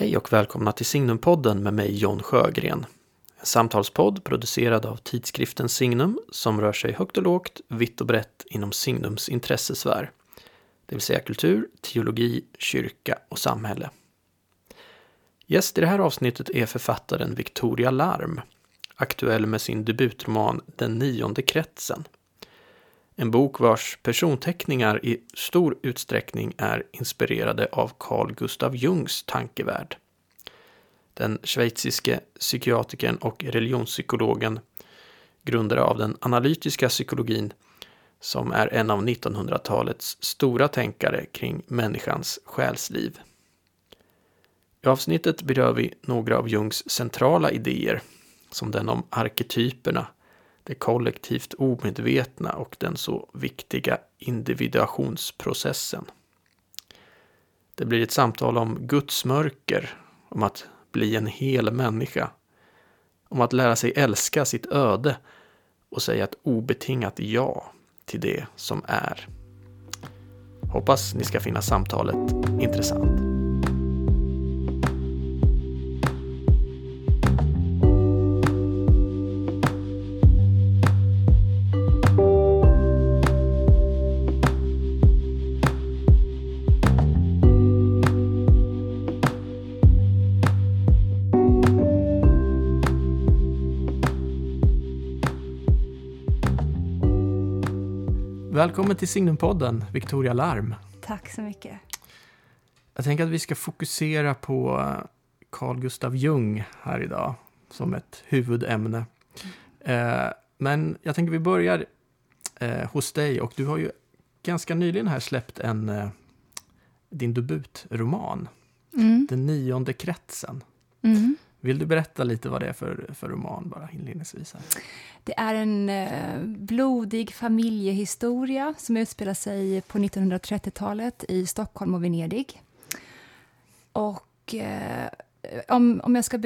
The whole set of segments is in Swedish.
Hej och välkomna till Signumpodden med mig John Sjögren. En samtalspodd producerad av tidskriften Signum som rör sig högt och lågt, vitt och brett inom Signums intressesfär. Det vill säga kultur, teologi, kyrka och samhälle. Gäst i det här avsnittet är författaren Victoria Larm, aktuell med sin debutroman Den nionde kretsen. En bok vars personteckningar i stor utsträckning är inspirerade av Carl Gustav Jungs tankevärld. Den schweiziske psykiatrikern och religionspsykologen, grundare av den analytiska psykologin, som är en av 1900-talets stora tänkare kring människans själsliv. I avsnittet berör vi några av Jungs centrala idéer, som den om arketyperna, det kollektivt omedvetna och den så viktiga individuationsprocessen. Det blir ett samtal om Guds mörker, om att bli en hel människa, om att lära sig älska sitt öde och säga ett obetingat ja till det som är. Hoppas ni ska finna samtalet intressant. Välkommen till Signumpodden, Victoria Larm. Tack så mycket. Jag tänker att vi ska fokusera på Carl Gustav Jung här idag som ett huvudämne. Mm. Men jag tänker vi börjar eh, hos dig och du har ju ganska nyligen här släppt en, eh, din debutroman, mm. Den nionde kretsen. Mm. Vill du berätta lite vad det är för, för roman bara inledningsvis? Här? Det är en eh, blodig familjehistoria som utspelar sig på 1930-talet i Stockholm och Venedig. Och eh, om, om jag ska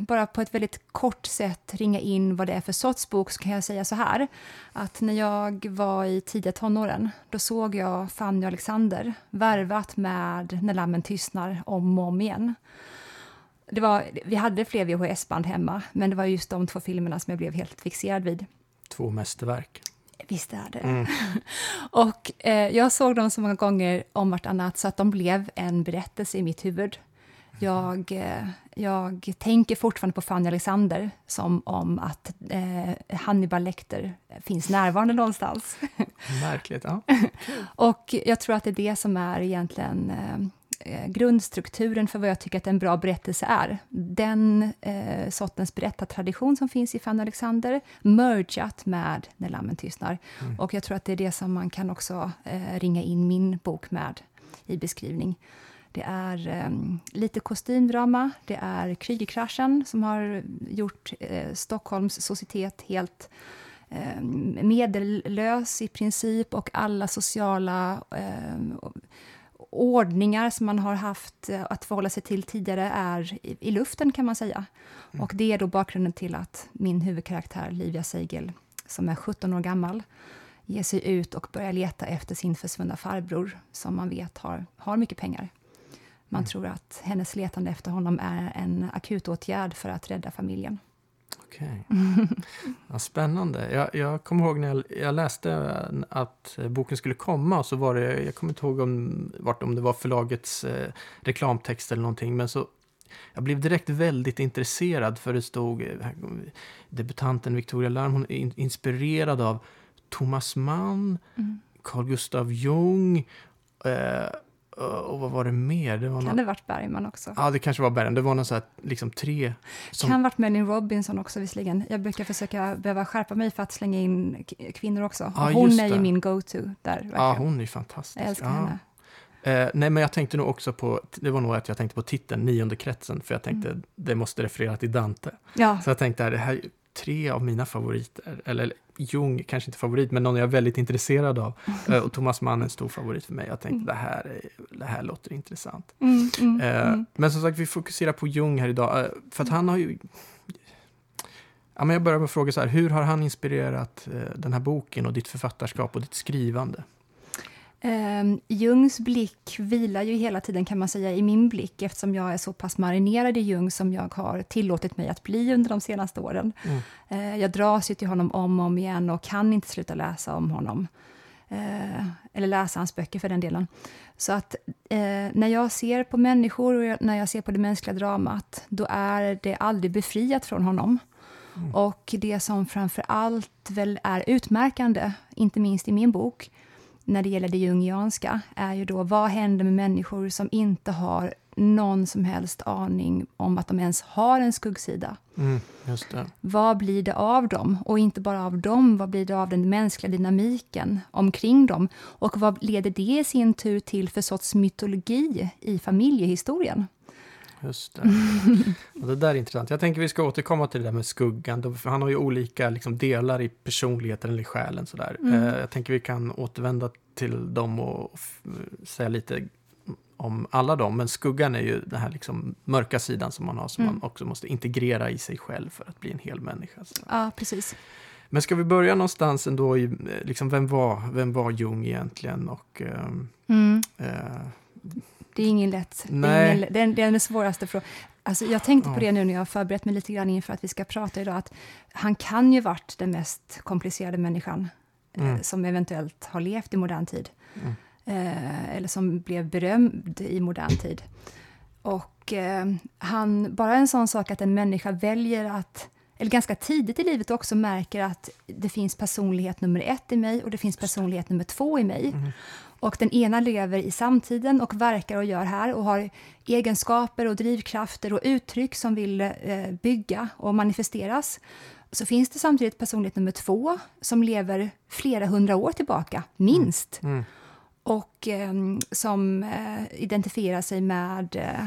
bara på ett väldigt kort sätt ringa in vad det är för sorts bok så kan jag säga så här. Att när jag var i tidiga tonåren, då såg jag Fanny och Alexander värvat med När lammen tystnar om och om igen det var, vi hade fler VHS-band hemma, men det var just de två filmerna som jag blev helt fixerad vid. Två mästerverk. Visst är det. Mm. och eh, jag såg dem så många gånger om vartannat så att de blev en berättelse i mitt huvud. Jag, eh, jag tänker fortfarande på Fanny Alexander som om att eh, Hannibal Lecter finns närvarande någonstans. Märkligt, ja. och jag tror att det är det som är egentligen eh, eh, grundstrukturen för vad jag tycker att en bra berättelse är. Den eh, sortens berättartradition som finns i Fanny Alexander, mergat med När lammen tystnar. Mm. Och jag tror att det är det som man kan också eh, ringa in min bok med i beskrivning. Det är eh, lite kostymdrama, det är Krügerkraschen som har gjort eh, Stockholms societet helt eh, medellös i princip och alla sociala eh, ordningar som man har haft eh, att förhålla sig till tidigare är i, i luften, kan man säga. Mm. Och det är då bakgrunden till att min huvudkaraktär, Livia Seigel, som är 17 år gammal, ger sig ut och börjar leta efter sin försvunna farbror, som man vet har, har mycket pengar. Man mm. tror att hennes letande efter honom är en akutåtgärd för att rädda familjen. Okej. Ja, spännande. Jag, jag kommer ihåg när jag, jag, läste att boken skulle komma och så var det, jag kommer inte ihåg om, vart, om det var förlagets eh, reklamtext eller någonting, men så jag blev direkt väldigt intresserad för det stod eh, debutanten Victoria Larm, hon är inspirerad av Thomas Mann, mm. Carl Gustav Jung, eh, och vad var det mer? Det var kan någon... det varit Bergman också? Ja, det kanske var Bergman. Det var någon så här, liksom tre... Som... Kan varit Melanie Robinson också visserligen. Jag brukar försöka behöva skärpa mig för att slänga in kvinnor också. Ja, hon är ju min go-to där. Verkligen. Ja, hon är fantastisk. Jag älskar ja. henne. Eh, nej, men jag tänkte nog också på, det var nog att jag tänkte på titeln, Nionde kretsen, för jag tänkte mm. det måste referera till Dante. Ja. Så jag tänkte, det här tre av mina favoriter, eller Jung kanske inte favorit, men någon jag är väldigt intresserad av. Mm. Och Thomas Mann är en stor favorit för mig. Jag tänkte mm. det, här, det här låter intressant. Mm, mm, eh, mm. men som sagt, vi fokuserar på Jung här idag. Eh, för att han har ju... Ja, men jag börjar med att fråga så här, hur har han inspirerat den här boken och ditt författarskap och ditt skrivande? Um, Jungs blick vilar ju hela tiden kan man säga i min blick eftersom jag är så pass marinerad i Jung som jag har tillåtit mig att bli under de senaste åren. Mm. Uh, jag dras ju till honom om och om igen och kan inte sluta läsa om honom. Uh, eller läsa hans böcker för den delen. Så att uh, när jag ser på människor och när jag ser på det mänskliga dramat, då är det aldrig befriat från honom. Mm. Och det som framför allt väl är utmärkande, inte minst i min bok, när det gäller det jungianska, är ju då vad händer med människor som inte har någon som helst aning om att de ens har en skuggsida. Mm, vad blir det av dem? Och inte bara av dem, vad blir det av den mänskliga dynamiken omkring dem? Och vad leder det i sin tur till för sorts mytologi i familjehistorien? Just det. Och det där är intressant. Jag tänker vi ska återkomma till det där med skuggan. Han har ju olika liksom, delar i personligheten eller i själen. Sådär. Mm. Eh, jag tänker vi kan återvända till dem och säga lite om alla dem. Men skuggan är ju den här liksom mörka sidan som man har som mm. man också måste integrera i sig själv för att bli en hel människa. Ja, precis. Men ska vi börja någonstans ändå i, liksom, vem, var, vem var Jung egentligen? Och, eh, mm. eh, det är ingen lätt. Nej. Det är, ingen, det är, den svåraste frågan. Alltså jag tänkte på det nu när jag har förberett mig lite grann inför att vi ska prata idag, att han kan ju varit den mest komplicerade människan eh, mm. eh, som eventuellt har levt i modern tid. Mm. Eh, eller som blev berömd i modern tid. Och eh, han, bara en sån sak att en människa väljer att eller ganska tidigt i livet också märker att det finns personlighet nummer ett i mig och det finns personlighet nummer två i mig. Mm. Och den ena lever i samtiden och verkar och gör här och har egenskaper och drivkrafter och uttryck som vill eh, bygga och manifesteras. Så finns det samtidigt personlighet nummer två som lever flera hundra år tillbaka, minst. Mm. Mm. Och eh, som eh, identifierar sig med eh,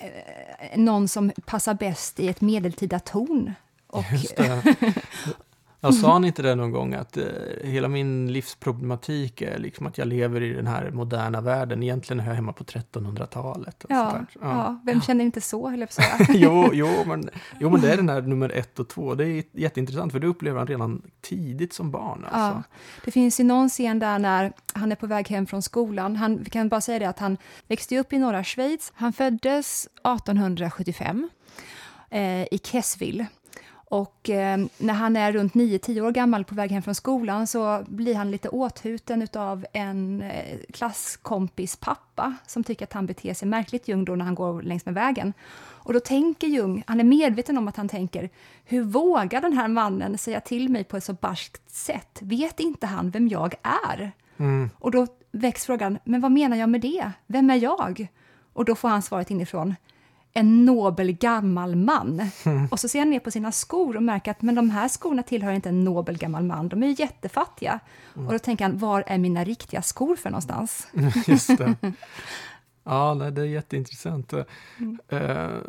eh, någon som passar bäst i ett medeltida torn. Och, Jag sa han inte det någon gång att eh, hela min livsproblematik är liksom att jag lever i den här moderna världen. Egentligen är jag hemma på 1300-talet. Ja, ja. ja, vem känner inte så, höll jag på säga. jo, jo, men, jo, men det är den här nummer ett och två. Det är jätteintressant, för det upplever han redan tidigt som barn. Alltså. Ja, det finns ju någon scen där när han är på väg hem från skolan. Han, vi kan bara säga det att han växte upp i norra Schweiz. Han föddes 1875 eh, i Kessville. Och eh, när han är runt 9-10 år gammal på väg hem från skolan så blir han lite åthuten av en eh, klasskompis pappa som tycker att han beter sig märkligt Jung då när han går längs med vägen. Och då tänker Jung, han är medveten om att han tänker, hur vågar den här mannen säga till mig på ett så barskt sätt? Vet inte han vem jag är? Mm. Och då väcks frågan, men vad menar jag med det? Vem är jag? Och då får han svaret inifrån, en nobel gammal man. Mm. Och så ser han ner på sina skor och märker att men de här skorna tillhör inte en nobel gammal man, de är ju jättefattiga. Mm. Och då tänker han, var är mina riktiga skor för någonstans? Just det. Ja, det är jätteintressant. Mm. Uh,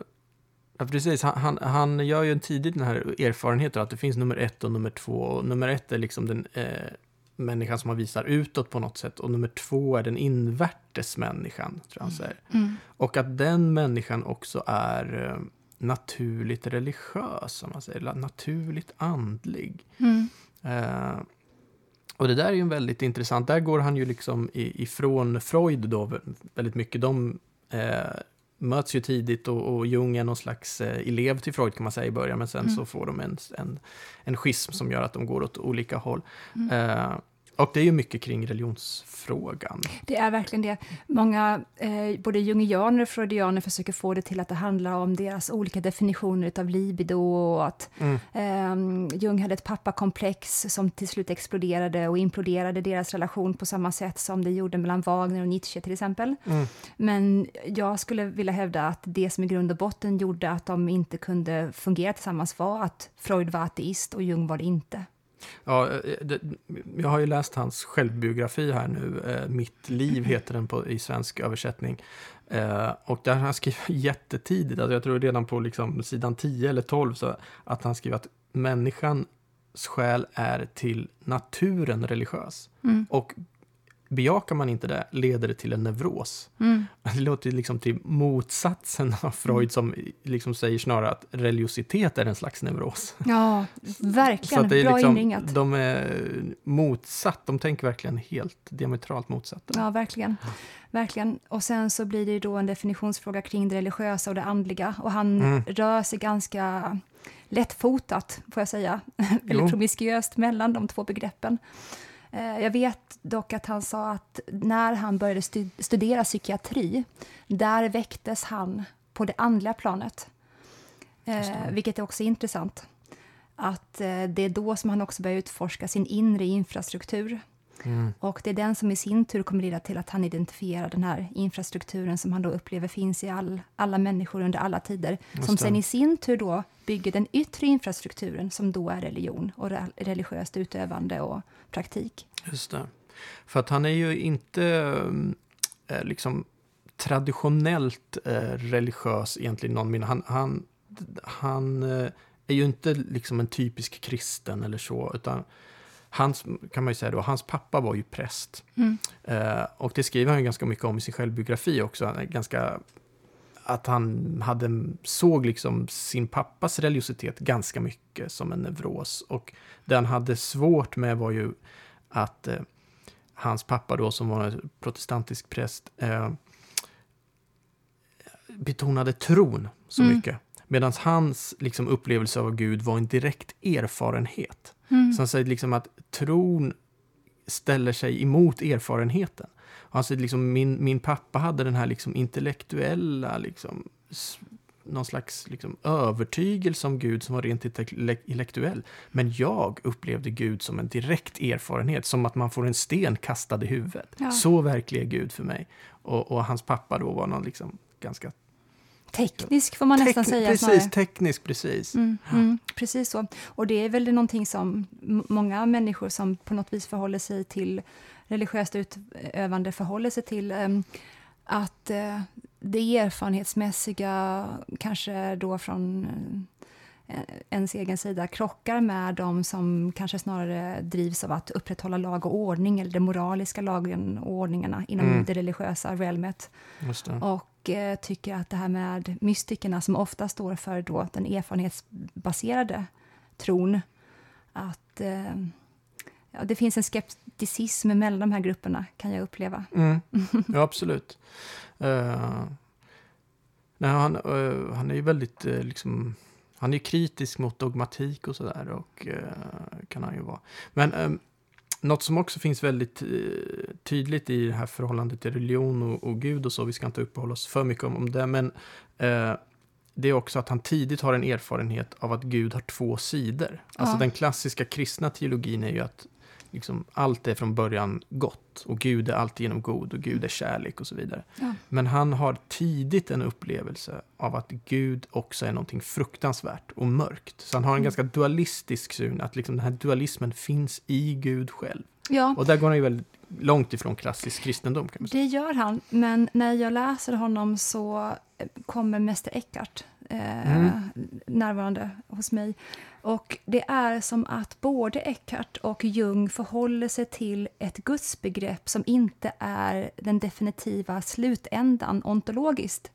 ja, precis, han, han, han, gör ju en tidigt den här erfarenheten att det finns nummer ett och nummer två. Och nummer ett är liksom den uh, människan som man visar utåt på något sätt. Och nummer två är den invärtes människan, tror han säger. Mm. Och att den människan också är eh, naturligt religiös, som man säger. Naturligt andlig. Mm. Eh, och det där är ju väldigt intressant. Där går han ju liksom ifrån Freud då väldigt mycket. De eh, möts ju tidigt och, och Jung är någon slags eh, elev till Freud kan man säga i början, men sen mm. så får de en, en, en schism som gör att de går åt olika håll. Mm. Och det är ju mycket kring religionsfrågan. Det är verkligen det. Många, eh, både jungianer och freudianer försöker få det till att det handlar om deras olika definitioner av libido och att mm. eh, Jung hade ett pappakomplex som till slut exploderade och imploderade deras relation på samma sätt som det gjorde mellan Wagner och Nietzsche till exempel. Mm. Men jag skulle vilja hävda att det som i grund och botten gjorde att de inte kunde fungera tillsammans var att Freud var ateist och Jung var det inte. Ja, eh, det, jag har ju läst hans självbiografi här nu. Eh, Mitt liv heter den på, i svensk översättning. Eh, och där har han skrivit jättetidigt, alltså jag tror redan på liksom sidan 10 eller 12, så att han skriver att människans själ är till naturen religiös. Mm. Och bejakar man inte det leder det till en neuros. Mm. Det låter liksom till motsatsen av Freud som liksom säger snarare att religiositet är en slags neuros. Ja, Så verkligen. att det är Bra liksom, inringat. de är motsatt, de tänker verkligen helt diametralt motsatta. Ja, verkligen. verkligen. Och sen så blir det då en definitionsfråga kring det religiösa och det andliga. Och han Mm. rör sig ganska lättfotat, får jag säga, eller promiskuöst mellan de två begreppen. Eh, Jag vet dock att han sa att när han började stu- studera psykiatri, där väcktes han på det andliga planet. Eh, vilket är också intressant. Att eh, det är då som han också börjar utforska sin inre infrastruktur. Mm. Och det är den som i sin tur kommer leda till att han identifierar den här infrastrukturen som han då upplever finns i all, alla människor under alla tider. Som sen i sin tur då bygger den yttre infrastrukturen som då är religion och re- religiöst utövande och praktik. Just det. För att han är ju inte eh, liksom traditionellt eh, religiös egentligen någon mening. Han, han, han eh, är ju inte liksom en typisk kristen eller så, utan hans, kan man ju säga då, hans pappa var ju präst. Mm. Eh, och det skriver han ju ganska mycket om i sin självbiografi också. Han är ganska, att han hade, såg liksom sin pappas religiositet ganska mycket som en neuros. Och det han hade svårt med var ju att eh, hans pappa då, som var en protestantisk präst, eh, betonade tron så Mm. mycket. Medan hans liksom, upplevelse av Gud var en direkt erfarenhet. Mm. Så han säger liksom att tron ställer sig emot erfarenheten. Säger liksom, min, min pappa hade den här liksom intellektuella, liksom, någon slags liksom övertygelse om Gud som var rent intellek- intellektuell. Men jag upplevde Gud som en direkt erfarenhet, som att man får en sten kastad i huvudet. Ja. Så verklig är Gud för mig. Och, och hans pappa då var någon liksom ganska... Teknisk får man nästan Tekni- säga. Precis, snarare. teknisk, precis. Mm, mm, precis så. Och det är väl någonting som många människor som på något vis förhåller sig till religiöst utövande förhåller sig till. em, att eh, det erfarenhetsmässiga, kanske då från eh, ens egen sida, krockar med de som kanske snarare drivs av att upprätthålla lag och ordning, eller de moraliska lagen och ordningarna inom Mm. det religiösa realmet det. och eh, tycker att det här med mystikerna som ofta står för då den erfarenhetsbaserade tron, att eh, ja, det finns en skepticism mellan de här grupperna, kan jag uppleva. Mm. Ja, absolut. Uh, nej, han, eh, han är ju väldigt uh, liksom, han är kritisk mot dogmatik och sådär och kan han ju vara. Men um, något som också finns väldigt tydligt i det här förhållandet till religion och, och Gud och så, vi ska inte uppehålla oss för mycket om, om det, men det är också att han tidigt har en erfarenhet av att Gud har två sidor. Alltså Ja. den klassiska kristna teologin är ju att liksom, allt är från början gott och Gud är alltigenom god och Gud är kärlek och så vidare. Ja. Men han har tidigt en upplevelse av att Gud också är någonting fruktansvärt och mörkt. Så han har en Mm. ganska dualistisk syn, att liksom den här dualismen finns i Gud själv. Ja, Och där går han ju väldigt långt ifrån klassisk kristendom kan man säga. det gör han, men när jag läser honom så eh, kommer Mäster Eckhart eh, Mm. närvarande hos mig. Och det är som att både Eckhart och Jung förhåller sig till ett gudsbegrepp som inte är den definitiva slutändan ontologiskt.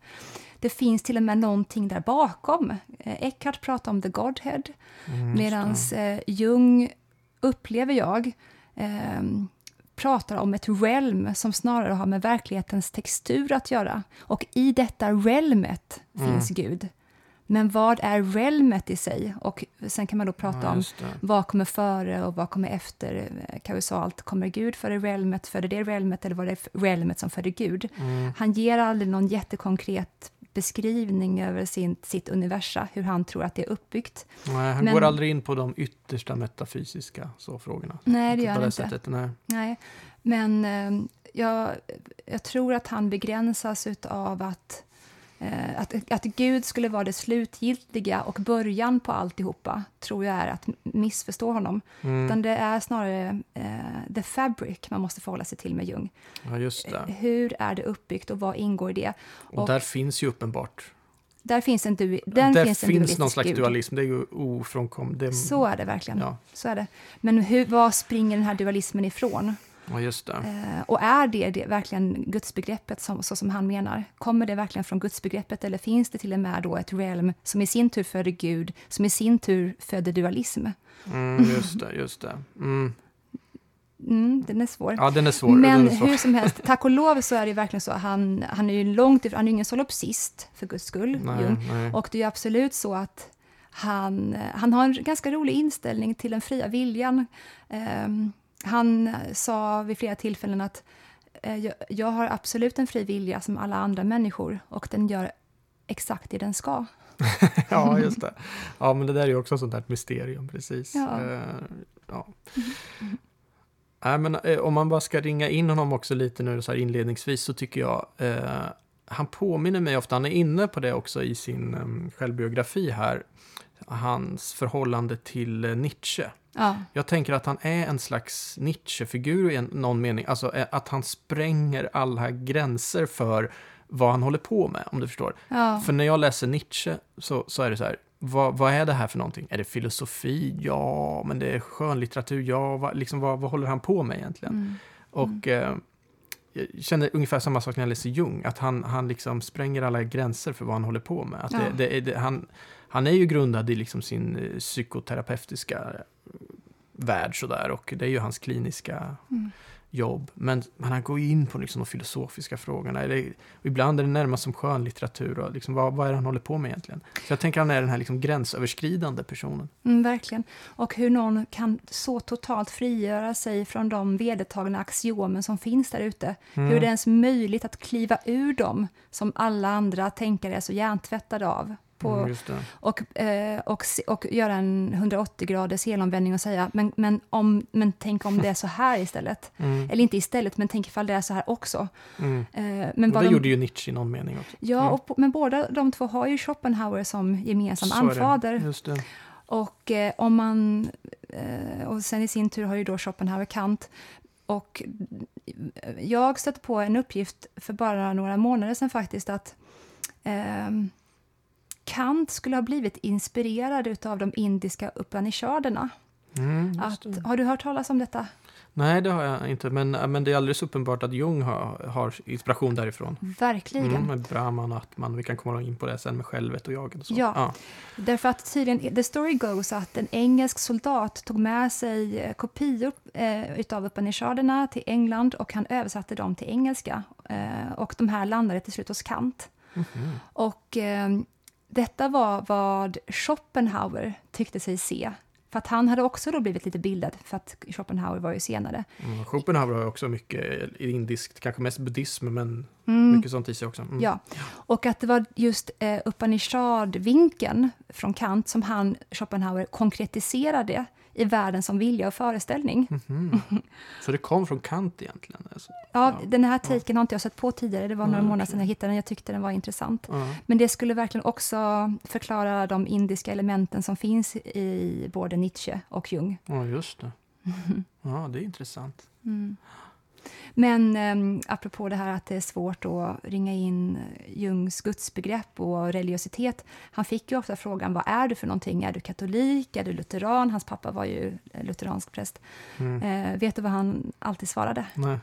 Det finns till och med någonting där bakom. Eh, Eckhart pratar om the Godhead, Mm, medan eh, Jung, upplever jag, ehm, pratar om ett realm som snarare har med verklighetens textur att göra. Och i detta realmet Mm. finns Gud. Men vad är realmet i sig? Och sen kan man då prata Ja, om vad kommer före och vad kommer efter eh, kausalt? Kommer Gud före realmet, före det realmet eller var det realmet som före Gud? Mm, Han ger aldrig någon jättekonkret beskrivning över sin, sitt universa, hur han tror att det är uppbyggt. nej, han Men- går aldrig in på de yttersta metafysiska så, frågorna. Nej, det Inte gör han inte. sättet, nej. Nej, men eh, jag, jag tror att han begränsas av att, att, att Gud skulle vara det slutgiltiga och början på alltihopa, tror jag är att missförstå honom. Mm, Utan det är snarare eh, the fabric man måste förhålla sig till med Jung. ja, Eh. Hur är det uppbyggt och vad ingår i det? Och, och- där finns ju uppenbart Där finns en, du, den där finns en finns någon slags Gud. dualism, det är ju ofrånkomligt. Så är det verkligen. Ja, Så är det. Men hur, var springer den här dualismen ifrån? Ja, just det. Eh, och är det, det verkligen gudsbegreppet som, så som han menar? Kommer det verkligen från gudsbegreppet eller finns det till och med då ett realm som i sin tur föder Gud, som i sin tur föder dualism? Mm, just det, just det. Mm. Mm, den är svår. Ja, den är svår. Men är svår. hur som helst, tack och lov så är det verkligen så. Han, han är ju långt ifrån, han är ju ingen solipsist för guds skull. Nej, Jung. nej. Och det är ju absolut så att han, han har en ganska rolig inställning till den fria viljan. Ehm, han sa vid flera tillfällen att eh, jag, jag har absolut en fri vilja som alla andra människor och den gör exakt det den ska. Ja, just det. Ja, men det där är ju också sånt där mysterium, precis. Ja. Eh, ja. Nej, men eh, om man bara ska ringa in honom också lite nu så här inledningsvis så tycker jag eh, han påminner mig ofta, han är inne på det också i sin um, självbiografi här, hans förhållande till eh, Nietzsche. Ja, Jag tänker att han är en slags Nietzsche-figur i någon mening, alltså eh, att han spränger alla gränser för vad han håller på med, om du förstår. ja, För när jag läser Nietzsche så, så är det så här, vad, vad är det här för någonting? Är det filosofi? Ja, men det är skönlitteratur? Ja, vad, liksom, vad, vad håller han på med egentligen? mm, Och eh, jag känner ungefär samma sak när jag läser Jung, att han, han liksom spränger alla gränser för vad han håller på med. Att Ja. det, det, det, han, han är ju grundad i liksom sin eh, psykoterapeutiska eh, värld sådär och det är ju hans kliniska mm. jobb. Men, men han går ju in på liksom de filosofiska frågorna. Eller, ibland är det närmast som skönlitteratur. Och liksom, vad, vad är det han håller på med egentligen? Så jag tänker att han är den här liksom gränsöverskridande personen. Mm, verkligen. Och hur någon kan så totalt frigöra sig från de vedertagna axiomen som finns där ute. Hur det är ens möjligt att kliva ur dem som alla andra tänkare är så hjärntvättade av. På, Mm, och, eh, och, och göra en 180 graders helomvändning och säga men, men, om, men tänk om det är så här istället. Mm, Eller inte istället, men tänk ifall det är så här också. mm. Eh, men det de, gjorde ju Nietzsche i någon mening också. ja, Mm. och, men båda de två har ju Schopenhauer som gemensam Så anfader. Och eh, om man... Eh, och sen i sin tur har ju då Schopenhauer Kant. Och eh, jag stötte på en uppgift för bara några månader sedan faktiskt att ehm, Kant skulle ha blivit inspirerad av de indiska Upanishaderna. Mm, Att, har du hört talas om detta? Nej, det har jag inte. Men, men det är alldeles uppenbart att Jung har, har inspiration därifrån. Verkligen. Mm, med Brahman och Atman. Vi kan komma in på det sen med självet och jaget och så. Ja. ja. Därför att tydligen, the story goes att en engelsk soldat tog med sig eh, kopior eh, utav Upanishaderna till England och han översatte dem till engelska. Eh, och de här landade till slut hos Kant. Mhm. Och eh, detta var vad Schopenhauer tyckte sig se. För att han hade också då blivit lite bildad, för att Schopenhauer var ju senare. Mm, Schopenhauer har också mycket indiskt, kanske mest buddhism, men Mm. mycket sånt i sig också. Mm. Ja, och att det var just eh, Upanishad-vinkeln från Kant som han, Schopenhauer, konkretiserade i världen som vilja och föreställning. Mhm. Så det kom från Kant egentligen? Alltså. Ja, Ja. den här taken har inte jag sett på tidigare, det var några Mm, månader sedan jag hittade den, jag tyckte den var intressant. Ja. Men det skulle verkligen också förklara de indiska elementen som finns i både Nietzsche och Jung. ja, just det. Ja, det är intressant. Men um, apropå det här att det är svårt att ringa in Jungs gudsbegrepp och religiositet. Han fick ju ofta frågan, vad är du för någonting? Är du katolik? Är du lutheran? Hans pappa var ju eh, lutheransk präst. Mm. Eh, vet du vad han alltid svarade? Nej.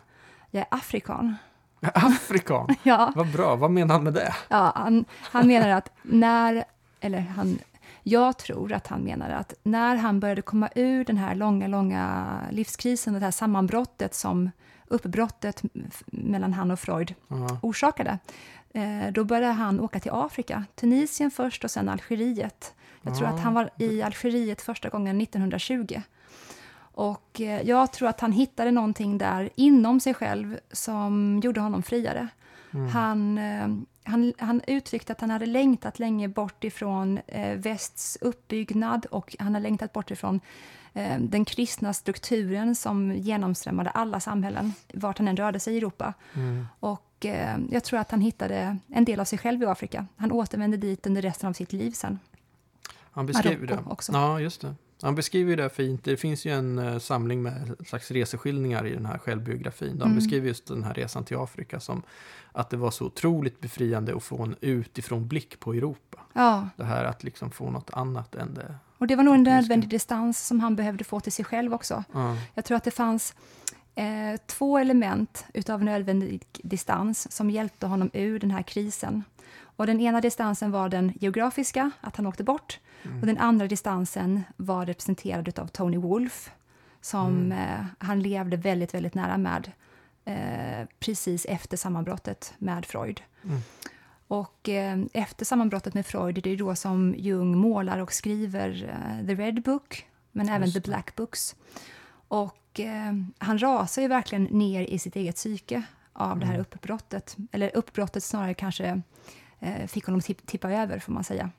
Jag är afrikan. Afrikan, Ja, vad bra. Vad menar han med det? ja han, han menar att när, eller han, jag tror att han menar att när han började komma ur den här långa, långa livskrisen, det här sammanbrottet som uppbrottet mellan han och Freud Ja. orsakade, eh, då började han åka till Afrika. Tunisien först och sen Algeriet. Jag tror Ah. att han var i Algeriet första gången 1920. Och eh, jag tror att han hittade någonting där inom sig själv som gjorde honom friare. Mm. Han, eh, han, han uttryckte att han hade längtat länge bort ifrån eh, västs uppbyggnad och han har längtat bort ifrån den kristna strukturen som genomströmmade alla samhällen, vart han än rörde sig i Europa. Mm. Och eh, jag tror att han hittade en del av sig själv i Afrika. Han återvände dit under resten av sitt liv sen. Han beskriver det. Också. Ja, just det. Han beskriver det fint. Det finns ju en eh, samling med slags reseskildringar i den här självbiografin. De Mm. beskriver just den här resan till Afrika som att det var så otroligt befriande att få en utifrån blick på Europa. Ja, Det här att liksom få något annat än det. Och det var nog en nödvändig distans som han behövde få till sig själv också. Ja, Jag tror att det fanns eh, två element utav nödvändig distans som hjälpte honom ur den här krisen. Och den ena distansen var den geografiska, att han åkte bort. Mm. Och den andra distansen var representerad av Tony Wolf som mm. eh, han levde väldigt, väldigt nära med eh, precis efter sammanbrottet med Freud. Mm. Och eh, efter sammanbrottet med Freud, det är då som Jung målar och skriver uh, The Red Book, men även The Black Books. Och eh, han rasar ju verkligen ner i sitt eget psyke av mm. det här mm. uppbrottet. Eller uppbrottet snarare kanske eh, fick honom tipp tippa över, får man säga.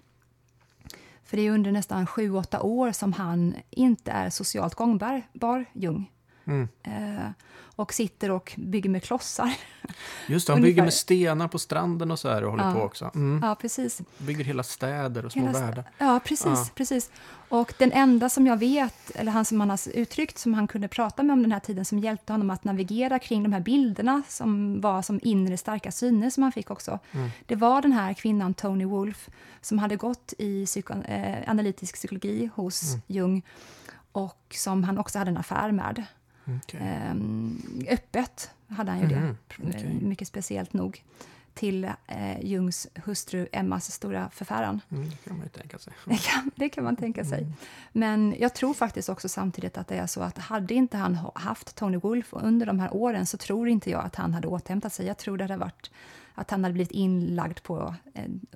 För det är under nästan sju, åtta år som han inte är socialt gångbar, Jung. Mm. Eh, och sitter och bygger med klossar. Just det, han bygger med stenar på stranden och så här och håller ja. på också. Mm. Ja, precis. Bygger hela städer och små hela världar. Ja, precis, ja. precis. Och den enda som jag vet, eller han som han har uttryckt, som han kunde prata med om den här tiden, som hjälpte honom att navigera kring de här bilderna som var som inre starka syner som han fick också. Mm. Det var den här kvinnan Tony Wolf som hade gått i psykoanalytisk eh, psykologi hos mm. Jung och som han också hade en affär med. Okay. Um, öppet hade han ju mm, det, okay. mycket speciellt nog till eh, Jungs hustru Emmas stora förfäran. Mm, det kan man ju tänka sig. Det kan, det kan man tänka sig. Mm. Men jag tror faktiskt också samtidigt att det är så att hade inte han haft Tony Wolf under de här åren så tror inte jag att han hade återhämtat sig. Jag tror det hade varit att han hade blivit inlagd på en,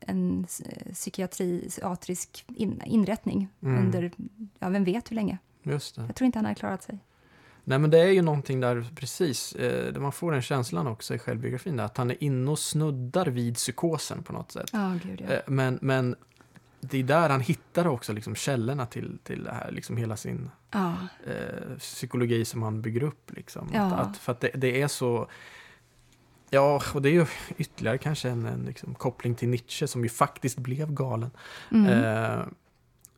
en psykiatrisk in, inrättning mm. under, ja, vem vet hur länge. Just det. Jag tror inte han hade klarat sig. Nej men det är ju någonting där precis, eh, där man får den känslan också i självbiografin, där, att han är inne och snuddar vid psykosen på något sätt. Oh, Gud, ja. eh, men, men det är där han hittar också liksom källorna till, till det här, liksom hela sin oh. eh, psykologi som han bygger upp. Liksom. Ja. Att, att, för att det, det, är så... Ja, och det är ju ytterligare kanske en, en liksom, koppling till Nietzsche som ju faktiskt blev galen. Mm. Eh,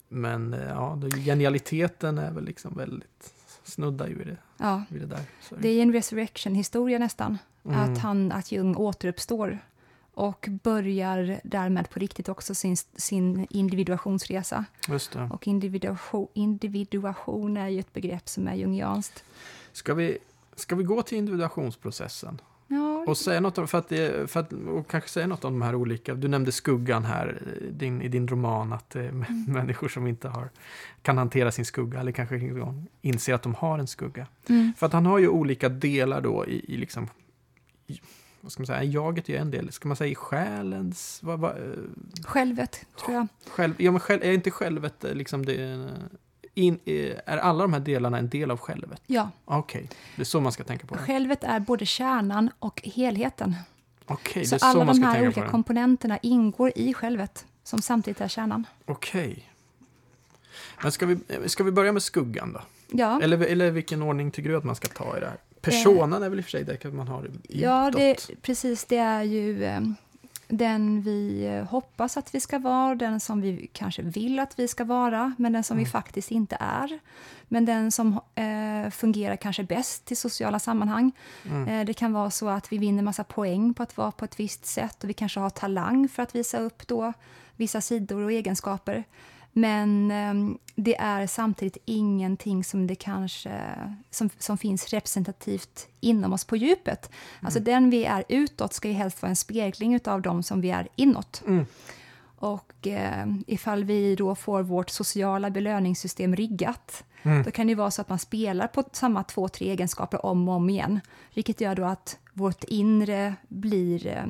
men eh, ja, genialiteten är väl liksom väldigt snuddar ju vid det, ja. vid det där. Så. Det är en resurrection-historia nästan. Mm. Att, han, att Jung återuppstår och börjar därmed på riktigt också sin, sin individuationsresa. Och individuation, individuation är ju ett begrepp som är jungianskt. Ska vi, ska vi gå till individuationsprocessen? Ja. Och säga något om, för att, för att, och kanske säga något om de här olika, du nämnde skuggan här din, i din roman, att är mm. människor som inte har, kan hantera sin skugga, eller kanske inser att de har en skugga. Mm. För att han har ju olika delar då i, i liksom, i, vad ska man säga, jaget är en del, ska man säga i själens... Vad, vad, Självet, tror jag. Själv, ja, men själv, är inte självet liksom det in, är alla de här delarna en del av självet? Ja. Okej, okay. det är så man ska tänka på det. Självet är både kärnan och helheten. Okej, okay, så, så alla de här olika komponenterna ingår i självet, som samtidigt är kärnan. Okej. Okay. Men ska vi, ska vi börja med skuggan då? Ja. Eller, eller vilken ordning tycker du att man ska ta i det här? Personan är väl i och för sig det man har utåt? Ja, det, precis. Det är ju den vi eh, hoppas att vi ska vara, den som vi kanske vill att vi ska vara, men den som mm. vi faktiskt inte är. Men den som eh, fungerar kanske bäst i sociala sammanhang. Mm. Eh, det kan vara så att vi vinner massa poäng på att vara på ett visst sätt och vi kanske har talang för att visa upp då vissa sidor och egenskaper. Men eh, det är samtidigt ingenting som, det kanske, som, som finns representativt inom oss på djupet. Mm. Alltså den vi är utåt ska ju helst vara en spegling av de som vi är inåt. Mm. Och eh, ifall vi då får vårt sociala belöningssystem riggat, mm. då kan det vara så att man spelar på samma två, tre egenskaper om och om igen. Vilket gör då att vårt inre blir eh,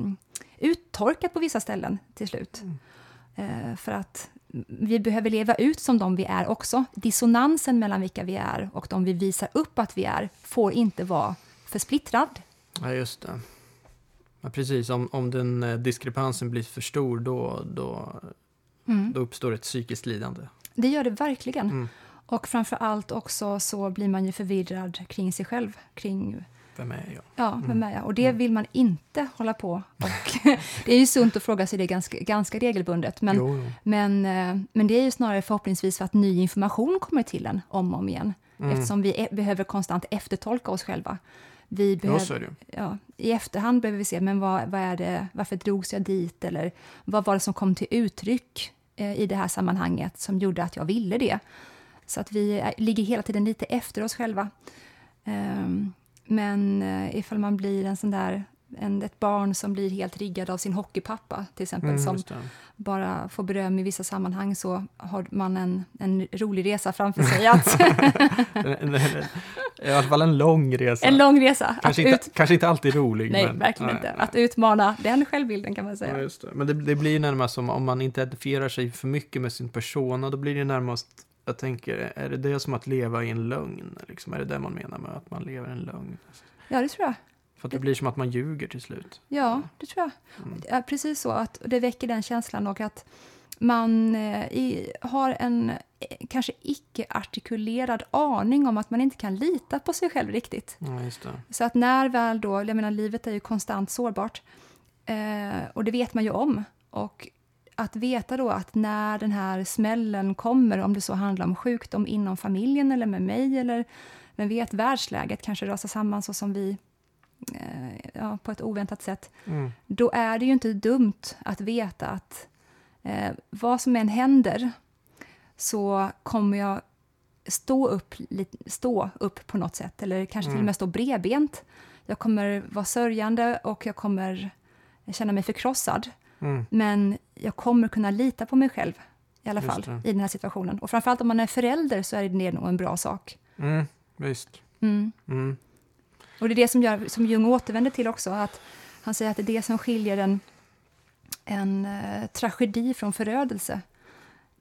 uttorkat på vissa ställen till slut. Mm. Eh, för att vi behöver leva ut som de vi är också. Dissonansen mellan vilka vi är och de vi visar upp att vi är får inte vara för splittrad. Ja, just det. Ja, precis, om, om den eh, diskrepansen blir för stor då, då, mm. då uppstår ett psykiskt lidande. Det gör det verkligen. Mm. Och framför allt också så blir man ju förvirrad kring sig själv, kring vem är jag? Ja, vem är jag? Och det mm. vill man inte hålla på. Och det är ju sunt att fråga sig det ganska, ganska regelbundet. Men, jo, jo. Men, eh, men det är ju snarare förhoppningsvis för att ny information kommer till en om och om igen. Mm. Eftersom vi e behöver konstant eftertolka oss själva. Vi behöver, ja, I efterhand behöver vi se, men vad, vad är det, varför drogs jag dit? Eller vad var det som kom till uttryck eh, i det här sammanhanget som gjorde att jag ville det? Så att vi är, ligger hela tiden lite efter oss själva. Um, men uh, ifall man blir en sån där en, ett barn som blir helt riggad av sin hockeypappa, till exempel, mm, som bara får beröm i vissa sammanhang, så har man en, en rolig resa framför sig. Att I alla fall en lång resa. En lång resa. Kanske, inte, ut... kanske inte alltid rolig. Nej, men, verkligen nej, inte. Att utmana den självbilden kan man säga. Ja, det. Men det, det blir närmast som om man inte identifierar sig för mycket med sin persona, då blir det närmast jag tänker, är det det som att leva i en lögn? Liksom? Är det det man menar med att man lever i en lögn? Ja, det tror jag. För att det blir som att man ljuger till slut. Ja, det tror jag. Mm. Ja, precis så. Att det väcker den känslan och att man eh, i, har en eh, kanske icke-artikulerad aning om att man inte kan lita på sig själv riktigt. Ja, så att när väl då, jag menar livet är ju konstant sårbart eh, och det vet man ju om. Och att veta då att när den här smällen kommer, om det så handlar om sjukdom inom familjen eller med mig eller men vet världsläget kanske rasar samman så som vi Eh, ja, på ett oväntat sätt, mm. då är det ju inte dumt att veta att eh, vad som än händer så kommer jag stå upp, stå upp på något sätt, eller kanske till och med mm. stå bredbent. Jag kommer vara sörjande och jag kommer känna mig förkrossad. Mm. Men jag kommer kunna lita på mig själv i alla fall i den här situationen. Och framförallt om man är förälder så är det nog en bra sak. Mm, visst. Mm. mm. Och det är det som, gör, som Jung återvänder till också, att han säger att det är det som skiljer en, en uh, tragedi från förödelse.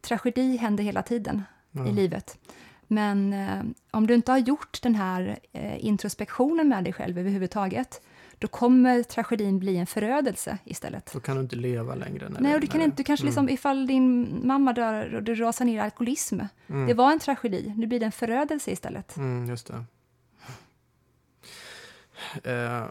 Tragedi händer hela tiden ja. i livet. Men uh, om du inte har gjort den här uh, introspektionen med dig själv överhuvudtaget, då kommer tragedin bli en förödelse istället. Då kan du inte leva längre. När Nej, och du kan inte, du kanske liksom, mm. ifall din mamma dör och du rasar ner i alkoholism, mm. det var en tragedi, nu blir det en förödelse istället. Mm, just det. Eh,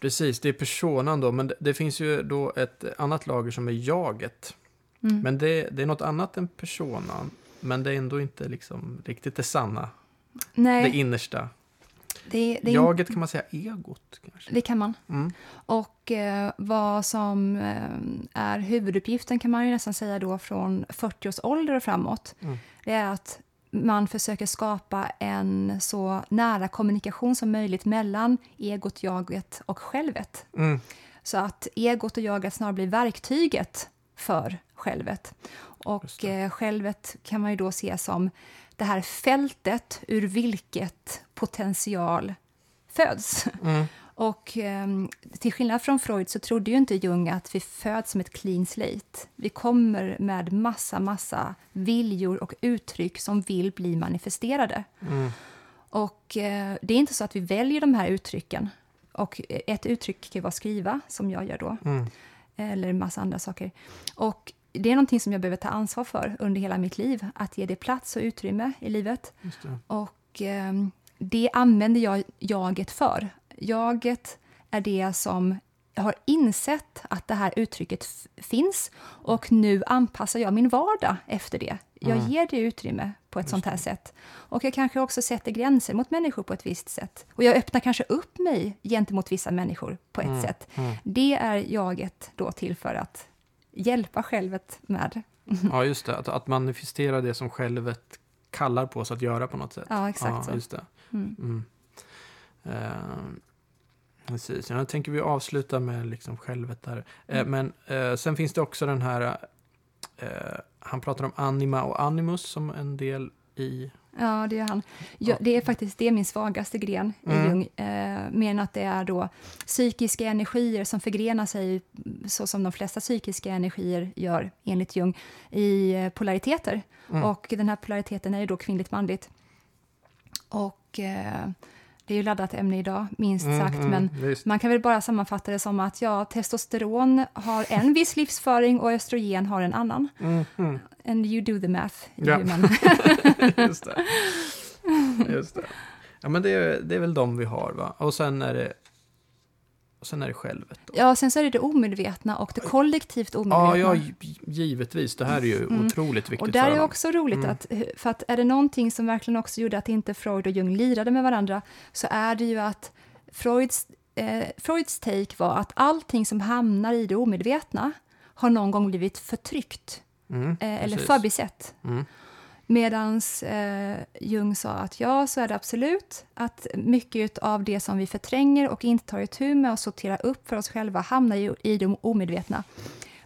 precis, det är personan då, men det, det, finns ju då ett annat lager som är jaget. Mm. Men det, det är något annat än personan, men det är ändå inte liksom riktigt det sanna. Nej. Det innersta. Det, det Jaget kan man säga egot? Kanske. Det kan man. Mm. Och eh, vad som eh, är huvuduppgiften kan man ju nästan säga då från 40 års ålder och framåt, mm. det är att man försöker skapa en så nära kommunikation som möjligt mellan egot, jaget och självet. Mm. Så att egot och jaget snarare blir verktyget för självet. Och eh, självet kan man ju då se som det här fältet ur vilket potential föds. Mm. Och eh, till skillnad från Freud så trodde ju inte Jung att vi föds som ett clean slate. Vi kommer med massa, massa viljor och uttryck som vill bli manifesterade. Mm. Och eh, det är inte så att vi väljer de här uttrycken. Och ett uttryck kan vara skriva, som jag gör då. Mm. Eller en massa andra saker. Och det är någonting som jag behöver ta ansvar för under hela mitt liv. Att ge det plats och utrymme i livet. Och eh, det använder jag jaget för jaget är det som har insett att det här uttrycket finns och nu anpassar jag min vardag efter det. Jag mm. ger det utrymme på ett Just sånt här det. sätt. Och jag kanske också sätter gränser mot människor på ett visst sätt. Och jag öppnar kanske upp mig gentemot vissa människor på ett mm. sätt. Mm. Det är jaget då till för att hjälpa självet med. Ja, just det. Att, att manifestera det som självet kallar på oss att göra på något sätt. Ja, exakt ja. Just det. Mm. Uh, Precis, jag tänker vi avsluta med liksom självet där. Eh, mm. Men eh, sen finns det också den här, han pratar om anima och animus som en del i... Ja, det gör han. Ja, det är faktiskt det är min svagaste gren i mm. Jung, eh, mer än att det är då psykiska energier som förgrenar sig, så som de flesta psykiska energier gör, enligt Jung, i eh, polariteter. Mm. Och den här polariteten är ju då kvinnligt manligt. Och... Eh, det är ju laddat ämne idag, minst mm, sagt, mm, men visst. man kan väl bara sammanfatta det som att ja, testosteron har en viss livsföring och östrogen har en annan. Mm, mm. And you do the math. Ja. Just det. Just det. Ja, men det är, det är väl de vi har, va? Och sen är det och sen är det självet. Då. Ja, sen så är det det omedvetna och det kollektivt omedvetna. Ja, ja givetvis. Det här är ju mm. otroligt viktigt Och där är också roligt mm. att, för att är det någonting som verkligen också gjorde att inte Freud och Jung lirade med varandra, så är det ju att Freuds, eh, Freuds take var att allting som hamnar i det omedvetna har någon gång blivit förtryckt, mm, eh, eller förbisett. Medan eh, Jung sa att ja, så är det absolut. Att mycket av det som vi förtränger och inte tar itu med och sorterar upp för oss själva hamnar ju i det omedvetna.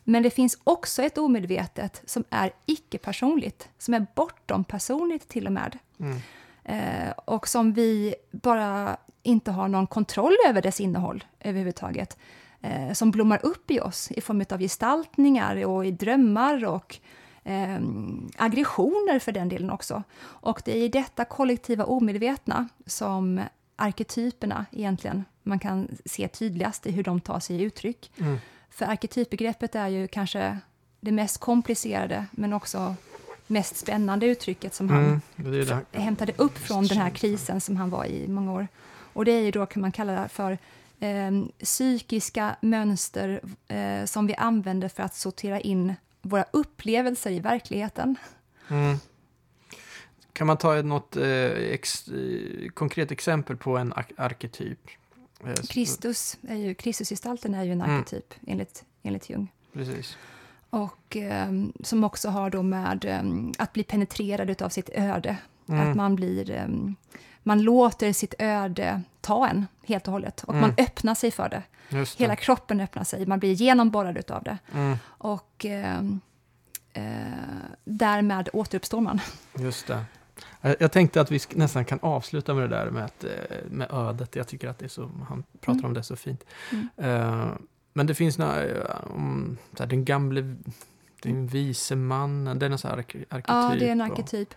Men det finns också ett omedvetet som är icke-personligt, som är bortom personligt till och med. Mm. Eh, och som vi bara inte har någon kontroll över dess innehåll överhuvudtaget. Eh, som blommar upp i oss i form av gestaltningar och i drömmar och eh, aggressioner för den delen också. Och det är i detta kollektiva omedvetna som arketyperna egentligen, man kan se tydligast i hur de tar sig uttryck. Mm. För arketypbegreppet är ju kanske det mest komplicerade, men också mest spännande uttrycket som han mm, det det. hämtade upp från den här krisen som han var i många år. Och det är ju då, kan man kalla det för, eh, psykiska mönster eh, som vi använder för att sortera in våra upplevelser i verkligheten. Mm. Kan man ta något eh, ex, eh, konkret exempel på en arketyp? Eh, Kristus är ju, Kristusgestalten är ju en mm. arketyp enligt, enligt Jung. Precis. Och eh, som också har då med eh, att bli penetrerad av sitt öde. Mm. Att man blir... Eh, man låter sitt öde ta en helt och hållet. Och mm. man öppnar sig för det. det. Hela kroppen öppnar sig, man blir genomborrad av det. Mm. Och ehm, eh, därmed återuppstår man. Just det. Jag tänkte att vi nästan kan avsluta med det där med, att, eh, med ödet. Jag tycker att det är så, han pratar mm. om det så fint. Mm. Uh, men det finns några, um, här, den gamle, den vise mannen, det är en sån här arketyp. Ja, det är en arketyp. Och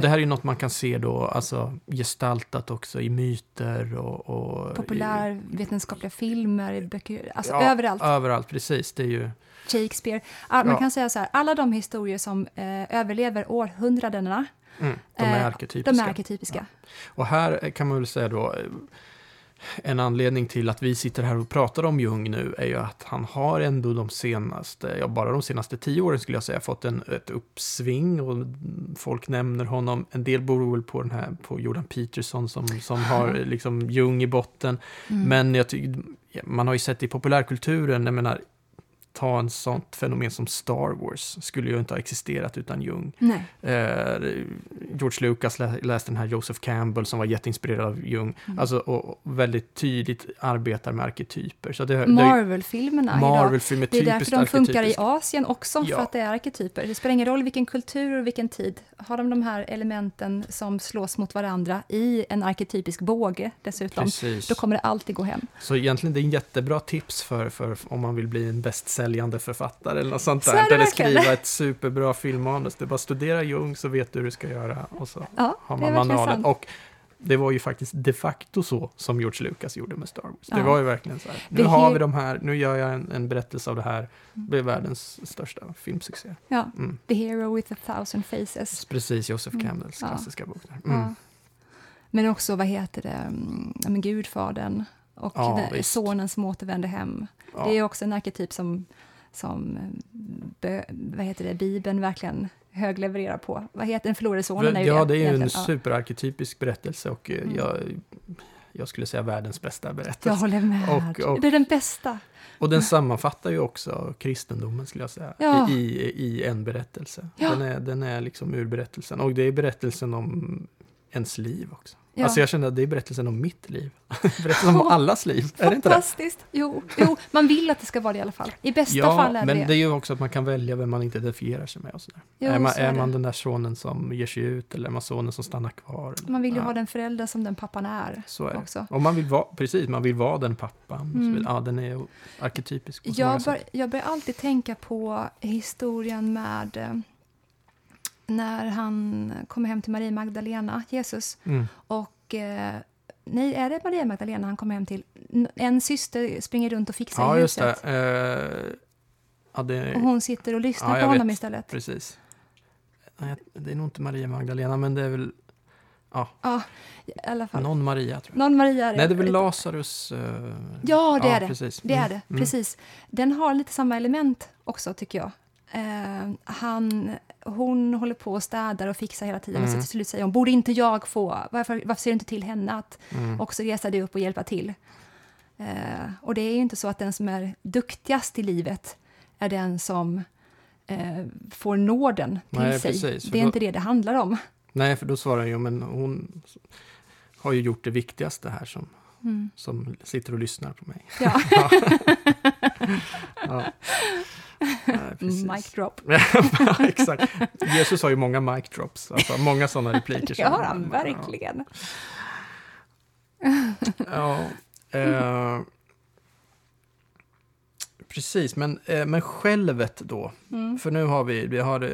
det här är ju något man kan se då, alltså gestaltat också i myter och... och Populärvetenskapliga filmer, böcker, alltså ja, överallt. Överallt, precis. Det är ju... Shakespeare. Man ja. kan säga så här, alla de historier som eh, överlever århundradena, mm, de är arketypiska. De är arketypiska. Ja. Och här kan man väl säga då, en anledning till att vi sitter här och pratar om Jung nu är ju att han har ändå de senaste, ja bara de senaste tio åren skulle jag säga, fått en, ett uppsving och folk nämner honom. En del beror väl på den här, på Jordan Peterson som, som har liksom Jung i botten. Mm. Men jag tycker, man har ju sett i populärkulturen, jag menar, ta en sånt fenomen som Star Wars, skulle ju inte ha existerat utan Jung. Eh, George Lucas lä läste den här Joseph Campbell som var jätteinspirerad av Jung, mm. alltså, och, väldigt tydligt arbetar med arketyper. Marvel-filmerna Marvel idag, det är därför de funkar i Asien också, ja. för att det är arketyper. Det spelar ingen roll vilken kultur och vilken tid, har de de här elementen som slås mot varandra i en arketypisk båge dessutom, Precis. då kommer det alltid gå hem. Så egentligen det är en jättebra tips för, för om man vill bli en bästsäljande författare eller något sånt där. Eller skriva ett superbra filmmanus. Det är bara studera Jung så vet du hur du ska göra och så ja, har man manualen. Och det var ju faktiskt de facto så som George Lucas gjorde med Star Wars. Ja. Det var ju verkligen så här. Nu det har vi de här, nu gör jag en, en berättelse av det här. Det blev världens största filmsuccé. Ja, mm. The Hero with a thousand faces. Precis, Joseph mm. Campbells mm. klassiska bok. Mm. Men också, vad heter det, mm, ja, men Gudfadern och ja, den, sonen som återvände hem. Det är också en arketyp som, som vad heter det, Bibeln verkligen höglevererar på. Vad heter den förlorade sonen? Är ja, det är ju en superarketypisk berättelse och eh, mm. jag, jag skulle säga världens bästa berättelse. Jag håller med. Och, och, det är den bästa. Och den sammanfattar ju också kristendomen, skulle jag säga, ja. i, i en berättelse. Ja. Den, är, den är liksom ur berättelsen. Och det är berättelsen om ens liv också. Ja. Alltså jag känner att det är berättelsen om mitt liv. berättelsen om allas liv, är det inte det? Fantastiskt! Jo, jo, man vill att det ska vara det i alla fall. I bästa ja, fall är det men det är ju också att man kan välja vem man identifierar sig med. Och sådär. Jo, är man, så är, är man den där sonen som ger sig ut eller är man sonen som stannar kvar? Man vill ju ja. ha den förälder som den pappan är. Så är det. Också. Och man vill vara, precis, man vill vara den pappan. Mm. Ja, den är arketypisk. Jag, bör, jag börjar alltid tänka på historien med eh, när han kommer hem till Maria Magdalena, Jesus, mm. och eh, nej, är det Maria Magdalena han kommer hem till? En syster springer runt och fixar ja, i huset. Just det. Uh, ja, det... Och hon sitter och lyssnar ja, på honom vet. istället. Precis. Nej, det är nog inte Maria Magdalena, men det är väl... Ja, ja i alla fall. Någon Maria, tror jag. Någon Maria är Nej, det är väl Lazarus... Uh... Ja, det är det. Precis. Det är mm. det, mm. precis. Den har lite samma element också, tycker jag. Uh, han hon håller på och städar och fixar hela tiden. Mm. Och så till slut säger hon, borde inte jag få? Varför, varför ser du inte till henne att mm. också resa dig upp och hjälpa till? Uh, och det är ju inte så att den som är duktigast i livet är den som eh, får nåden till Nej, sig. precis, det är då- inte det det handlar om. Nej, för då svarar jag, men hon har ju gjort det viktigaste här som, Mm. som sitter och lyssnar på mig. Ja. Ja. Mic drop. Ja, Exakt. Jesus har ju många mic drops, alltså många sådana repliker. Det har han verkligen. Ja, eh, precis, men, eh, men självet då? Mm. För nu har vi, vi har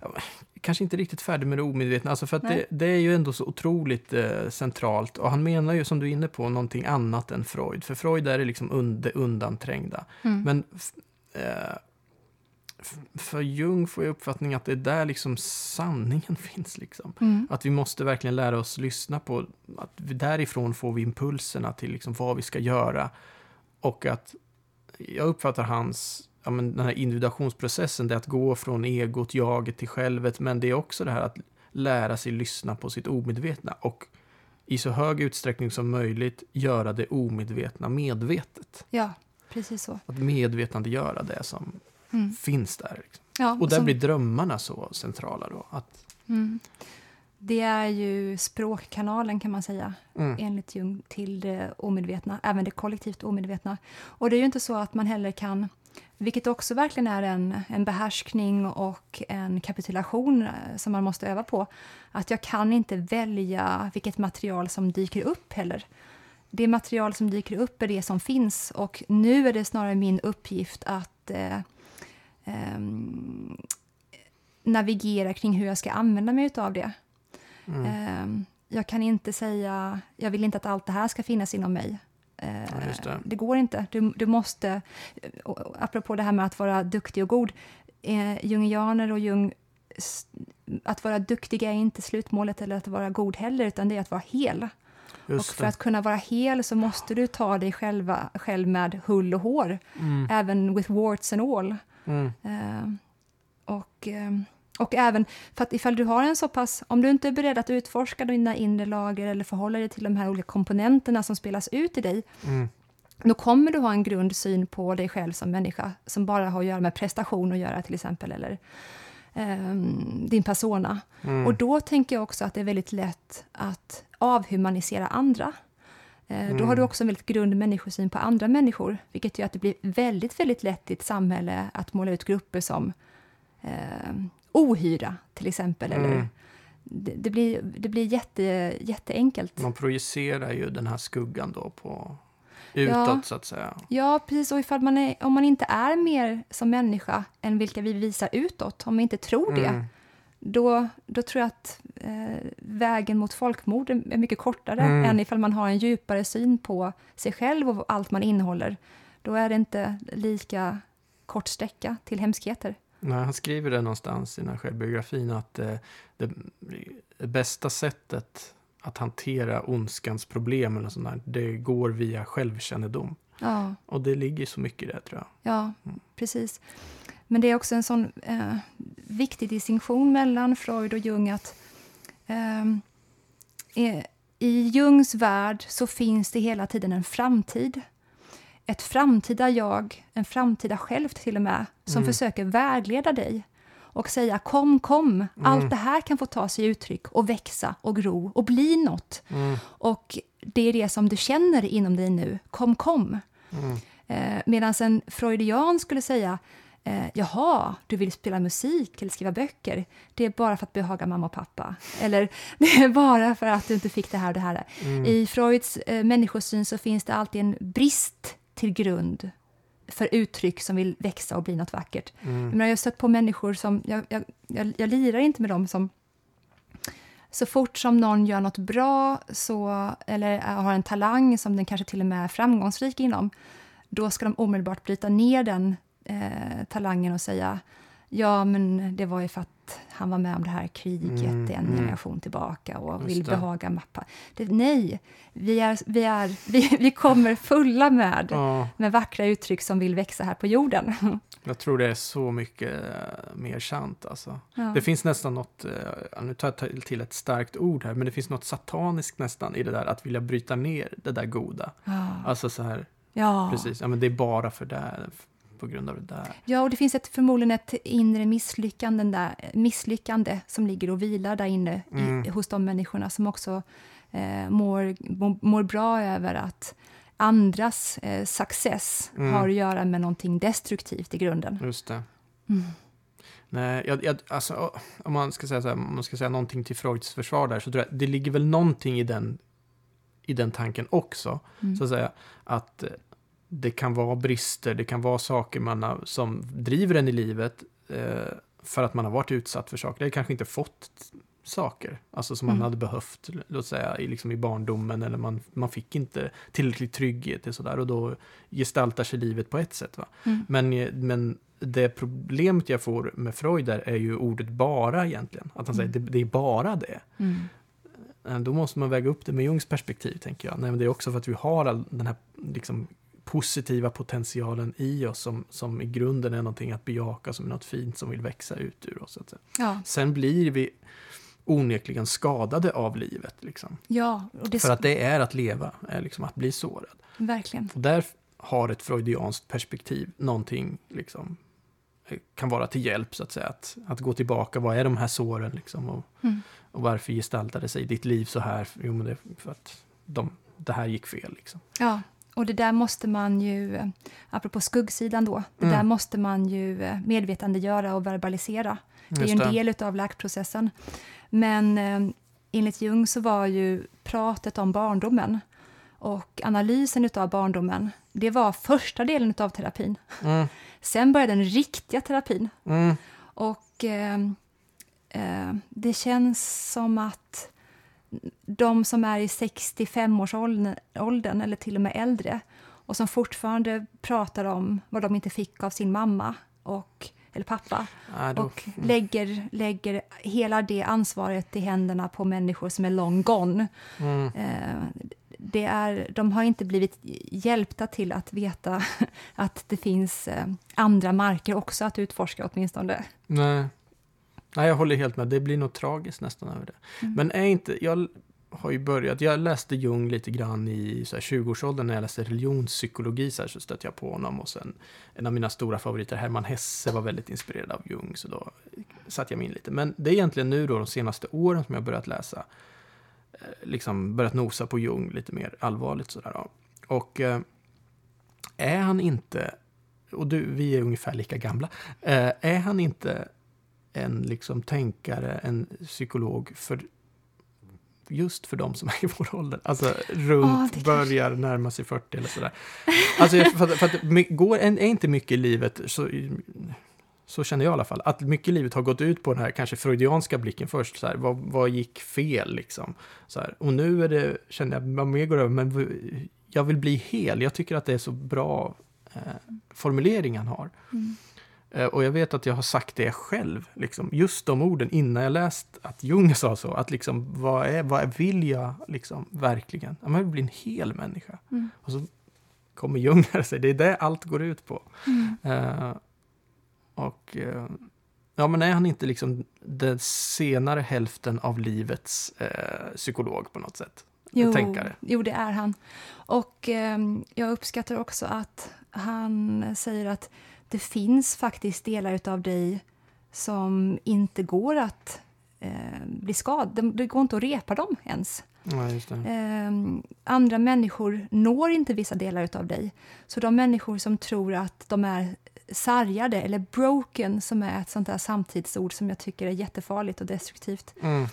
ja, kanske inte riktigt färdig med det omedvetna, alltså för det, det är ju ändå så otroligt eh, centralt. Och han menar ju, som du är inne på, någonting annat än Freud. För Freud är det liksom und, undanträngda. Mm. Men eh, för Jung får jag uppfattningen att det är där liksom sanningen finns. Liksom. Mm. Att vi måste verkligen lära oss lyssna på, att därifrån får vi impulserna till liksom vad vi ska göra. Och att jag uppfattar hans, ja men den här individuationsprocessen, det är att gå från egot, jaget till självet, men det är också det här att lära sig lyssna på sitt omedvetna och i så hög utsträckning som möjligt göra det omedvetna medvetet. Ja, precis så. Att medvetandegöra det som Mm. finns där. Liksom. Ja, Och där som- blir drömmarna så centrala då. Att, Mm. Det är ju språkkanalen kan man säga, mm, enligt Jung, till det omedvetna, även det kollektivt omedvetna. Och det är ju inte så att man heller kan, vilket också verkligen är en, en behärskning och en kapitulation eh, som man måste öva på, att jag kan inte välja vilket material som dyker upp heller. Det material som dyker upp är det som finns och nu är det snarare min uppgift att eh, ehm, navigera kring hur jag ska använda mig av det. Mm, Ehm, Jag kan inte säga, jag vill inte att allt det här ska finnas inom mig. Eh, Ja, just det. går inte. Du, du måste, och- och apropå det här med att vara duktig och god, eh, jungianer och Jung, att vara duktig är inte slutmålet eller att vara god heller, utan det är att vara hel. och just för det. att kunna vara hel så måste du ta dig själva, själv med hull och hår, Mm, även with warts and all. mm, Eh, och, eh, och även för att ifall du har en så pass, om du inte är beredd att utforska dina inre lager eller förhålla dig till de här olika komponenterna som spelas ut i dig, mm, då kommer du ha en grundsyn på dig själv som människa som bara har att göra med prestation att göra till exempel, eller ehm, din persona. mm. Och då tänker jag också att det är väldigt lätt att avhumanisera andra. Eh, Då Mm. har du också en väldigt grund människosyn på andra människor, vilket gör att det blir väldigt, väldigt lätt i ett samhälle att måla ut grupper som eh, ohyra, till exempel. Eller, Mm. det, det blir, det blir jätte, jätteenkelt. Man projicerar ju den här skuggan då på utåt Ja. så att säga. Ja, precis. Och ifall man är, om man inte är mer som människa än vilka vi visar utåt, om vi inte tror det, Mm. då, då tror jag att eh, vägen mot folkmord är är mycket kortare Mm. än ifall man har en djupare syn på sig själv och allt man innehåller. Då är det inte lika kort sträcka till hemskheter. Nej, han skriver det någonstans i den här självbiografin att eh, det, det bästa sättet att hantera ondskans problem eller sånt där, det går via självkännedom. Ja, Och det ligger så mycket i det tror jag. ja Mm. precis. Men det är också en sån eh, viktig distinktion mellan Freud och Jung att eh, i Jungs värld så finns det hela tiden en framtid. Ett framtida jag, en framtida själv till och med, som Mm. försöker vägleda dig och säga kom, kom, allt Mm. det här kan få ta sig uttryck och växa och gro och bli något. Mm, Och det är det som du känner inom dig nu, kom, kom. mm, Eh, Medan en freudian skulle säga eh, Jaha, du vill spela musik eller skriva böcker. Det är bara för att behaga mamma och pappa. Eller det är bara för att du inte fick det här och det här. mm, I Freuds eh, människosyn så finns det alltid en brist till grund för uttryck som vill växa och bli något vackert. Jag, mm, menar, jag har stött på människor som, jag, jag, jag, jag lirar inte med dem som så fort som någon gör något bra så, eller har en talang som den kanske till och med är framgångsrik inom, då ska de omedelbart bryta ner den eh, talangen och säga ja, men det var ju för att han var med om det här kriget Mm, en mm. generation tillbaka och vill behaga mappa. Det, nej, vi, är, vi, är, vi, vi kommer fulla med, Ja, med vackra uttryck som vill växa här på jorden. jag tror det är så mycket eh, mer sant alltså. Ja. Det finns nästan något, eh, nu tar jag till ett starkt ord här, men det finns något sataniskt nästan i det där att vilja bryta ner det där goda. Ja. Alltså så här, ja. precis, ja men det är bara för det, på grund av det där. Ja, och det finns ett, förmodligen ett inre misslyckande, där, misslyckande som ligger och vilar där inne Mm. i, hos de människorna som också eh, mår, mår, bra över att andras eh, success Mm. har att göra med någonting destruktivt i grunden. Just det. Mm. Nej, jag, jag, alltså, om man ska säga så här, om man ska säga någonting till Freuds försvar där, så tror jag det ligger väl någonting i den, i den tanken också. Mm. Så att säga att eh, det kan vara brister, det kan vara saker man har, som driver en i livet eh, för att man har varit utsatt för saker. Eller kanske inte fått saker, alltså som man Mm. hade behövt, låt säga i, liksom i barndomen, eller man, man fick inte tillräcklig trygghet och sådär, och då gestaltar sig livet på ett sätt. Va? Mm. Men, men det problemet jag får med Freud där är ju ordet bara egentligen. Att han säger Mm. det, det är bara det. Mm. Eh, Då måste man väga upp det med Jungs perspektiv, tänker jag. Nej, men det är också för att vi har all den här liksom, positiva potentialen i oss som, som i grunden är någonting att bejaka, som är något fint som vill växa ut ur oss. Så att säga. Ja, Sen blir vi onekligen skadade av livet. Liksom. ja det, För att det är att leva, är liksom att bli sårad. verkligen. Och där har ett freudianskt perspektiv någonting, liksom, eh, kan vara till hjälp så att säga. Att, att gå tillbaka, vad är de här såren liksom? Och, Mm. och varför gestaltade sig ditt liv så här? Jo, men det är för att de, det här gick fel liksom. Ja, och det där måste man ju, eh, apropå skuggsidan då, det Mm. där måste man ju eh, medvetandegöra och verbalisera. Det är ju en del av läkprocessen. Men eh, enligt Jung så var ju pratet om barndomen och analysen av barndomen, det var första delen av terapin. Mm, Sen började den riktiga terapin. mm, Och eh, eh, det känns som att de som är i 65-årsåldern eller till och med äldre och som fortfarande pratar om vad de inte fick av sin mamma och, eller pappa då, och lägger, lägger hela det ansvaret i händerna på människor som är long gone. mm, Eh, det är, de har inte blivit hjälpta till att veta att det finns eh, andra marker också att utforska åtminstone. nej. Nej, jag håller helt med. Det blir nog tragiskt nästan över det. Mm. Men är inte, jag har ju börjat, jag läste Jung lite grann i så här 20-årsåldern när jag läste religionspsykologi så, här, så stötte jag på honom och sen en av mina stora favoriter, Hermann Hesse, var väldigt inspirerad av Jung så då satte jag mig in lite. Men det är egentligen nu då de senaste åren som jag börjat läsa, eh, liksom börjat nosa på Jung lite mer allvarligt sådär. Då. Och eh, är han inte, och du, vi är ungefär lika gamla, eh, är han inte en liksom tänkare, en psykolog för just för de som är i vår ålder. Alltså runt, Ja, det kanske- börjar närma sig 40 eller sådär. Alltså för, för att går, är inte mycket i livet, så, så känner jag i alla fall, att mycket i livet har gått ut på den här kanske freudianska blicken först. Så här, vad, vad gick fel liksom? Så här, och nu är det, känner jag, vad mer går över, men jag vill bli hel. Jag tycker att det är så bra eh, formulering han har. Mm. Eh, Och jag vet att jag har sagt det själv, liksom, just de orden innan jag läst att Jung sa så. Att liksom, vad, är, vad vill jag liksom, verkligen? Jag vill bli en hel människa. Mm. Och så kommer Jung och säger, det är det allt går ut på. Mm. Eh, och eh, ja, men är han inte liksom den senare hälften av livets eh, psykolog på något sätt? Jo, Tänkare. jo, det är han. Och ehm, jag uppskattar också att han säger att det finns faktiskt delar av dig som inte går att eh, bli skadade. Det går inte att repa dem ens. Ja. Ehm, andra människor når inte vissa delar av dig. Så de människor som tror att de är sargade, eller broken, som är ett sånt där samtidsord som jag tycker är jättefarligt och destruktivt. Mm.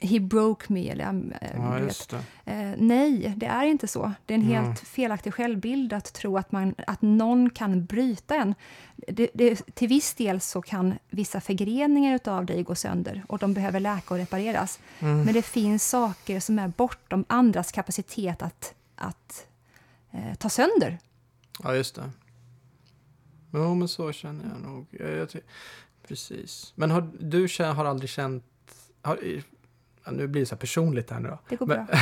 He broke me, eller äh, Ja, vet. just det. Eh, nej, det är inte så. Det är en Mm. helt felaktig självbild att tro att, man, att någon kan bryta en. Det, det, till viss del så kan vissa förgreningar av dig gå sönder och de behöver läka och repareras. Mm. Men det finns saker som är bortom andras kapacitet att, att eh, ta sönder. Ja, just det. Jo, men så känner jag nog. Jag, jag, precis. Men har, du har aldrig känt... Har, nu blir det så här personligt här nu då. Det går Men- bra.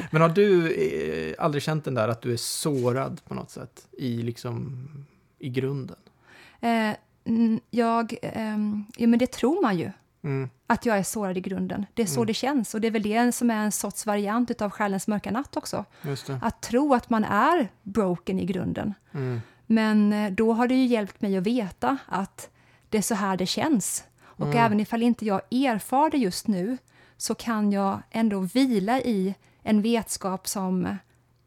Men har du eh, aldrig känt den där att du är sårad på något sätt? I liksom... I grunden? Eh, jag, ehm, ja, men det tror man ju. Mm. Att jag är sårad i grunden. Det är så Mm. det känns. Och det är väl det som är en sorts variant av själens mörka natt också. Att tro att man är broken i grunden. Mm. Men eh, då har det ju hjälpt mig att veta att det är så här det känns. Och Mm. även ifall inte jag erfar det just nu så kan jag ändå vila i en vetskap som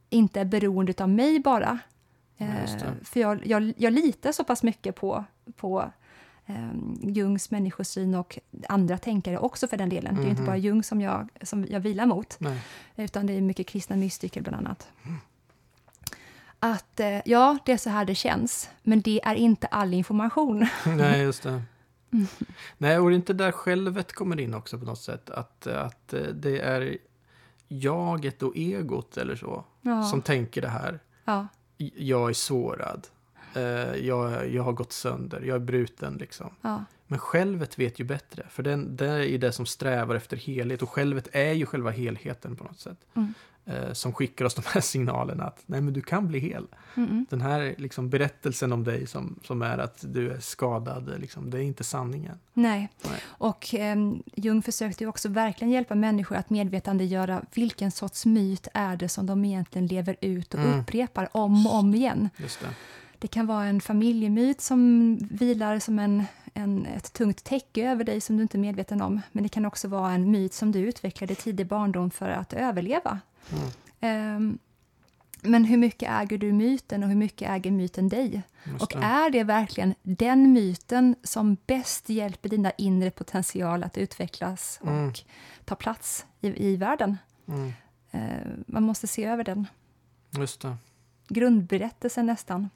inte är beroende av mig bara. Ja. Eh, för jag, jag, jag litar så pass mycket på, på eh, Jungs människosyn och andra tänkare också för den delen. Det är inte Mhm. bara Jung som jag, som jag vilar mot, Nej. utan det är mycket kristna mystiker bland annat. Att eh, ja, det är så här det känns, men det är inte all information. Nej, just det. Nej, och det är inte där självet kommer in också på något sätt. Att, att eh, det är jaget och egot eller så Ja, som tänker det här. ja, Jag är sårad. Eh, Jag, jag har gått sönder. Jag är bruten liksom. ja, Men självet vet ju bättre. För den, det är ju det som strävar efter helhet. Och självet är ju själva helheten på något sätt. Mm. Eh, som skickar oss de här signalerna att nej men du kan bli hel. mm. Den här liksom, berättelsen om dig som, som är att du är skadad, liksom, det är inte sanningen. Nej. Nej. Och ehm, Jung försökte ju också verkligen hjälpa människor att medvetandegöra vilken sorts myt är det som de egentligen lever ut och Mm. upprepar om och om igen. Just det. Det kan vara en familjemyt som vilar som en, en, ett tungt täcke över dig som du inte är medveten om. Men det kan också vara en myt som du utvecklade i tidig barndom för att överleva. Mm. Ehm, men hur mycket äger du myten och hur mycket äger myten dig? Och är det verkligen den myten som bäst hjälper dina inre potential att utvecklas och Mm. ta plats i, i världen? Mm. Eh, man måste se över den. Just det. Grundberättelsen nästan.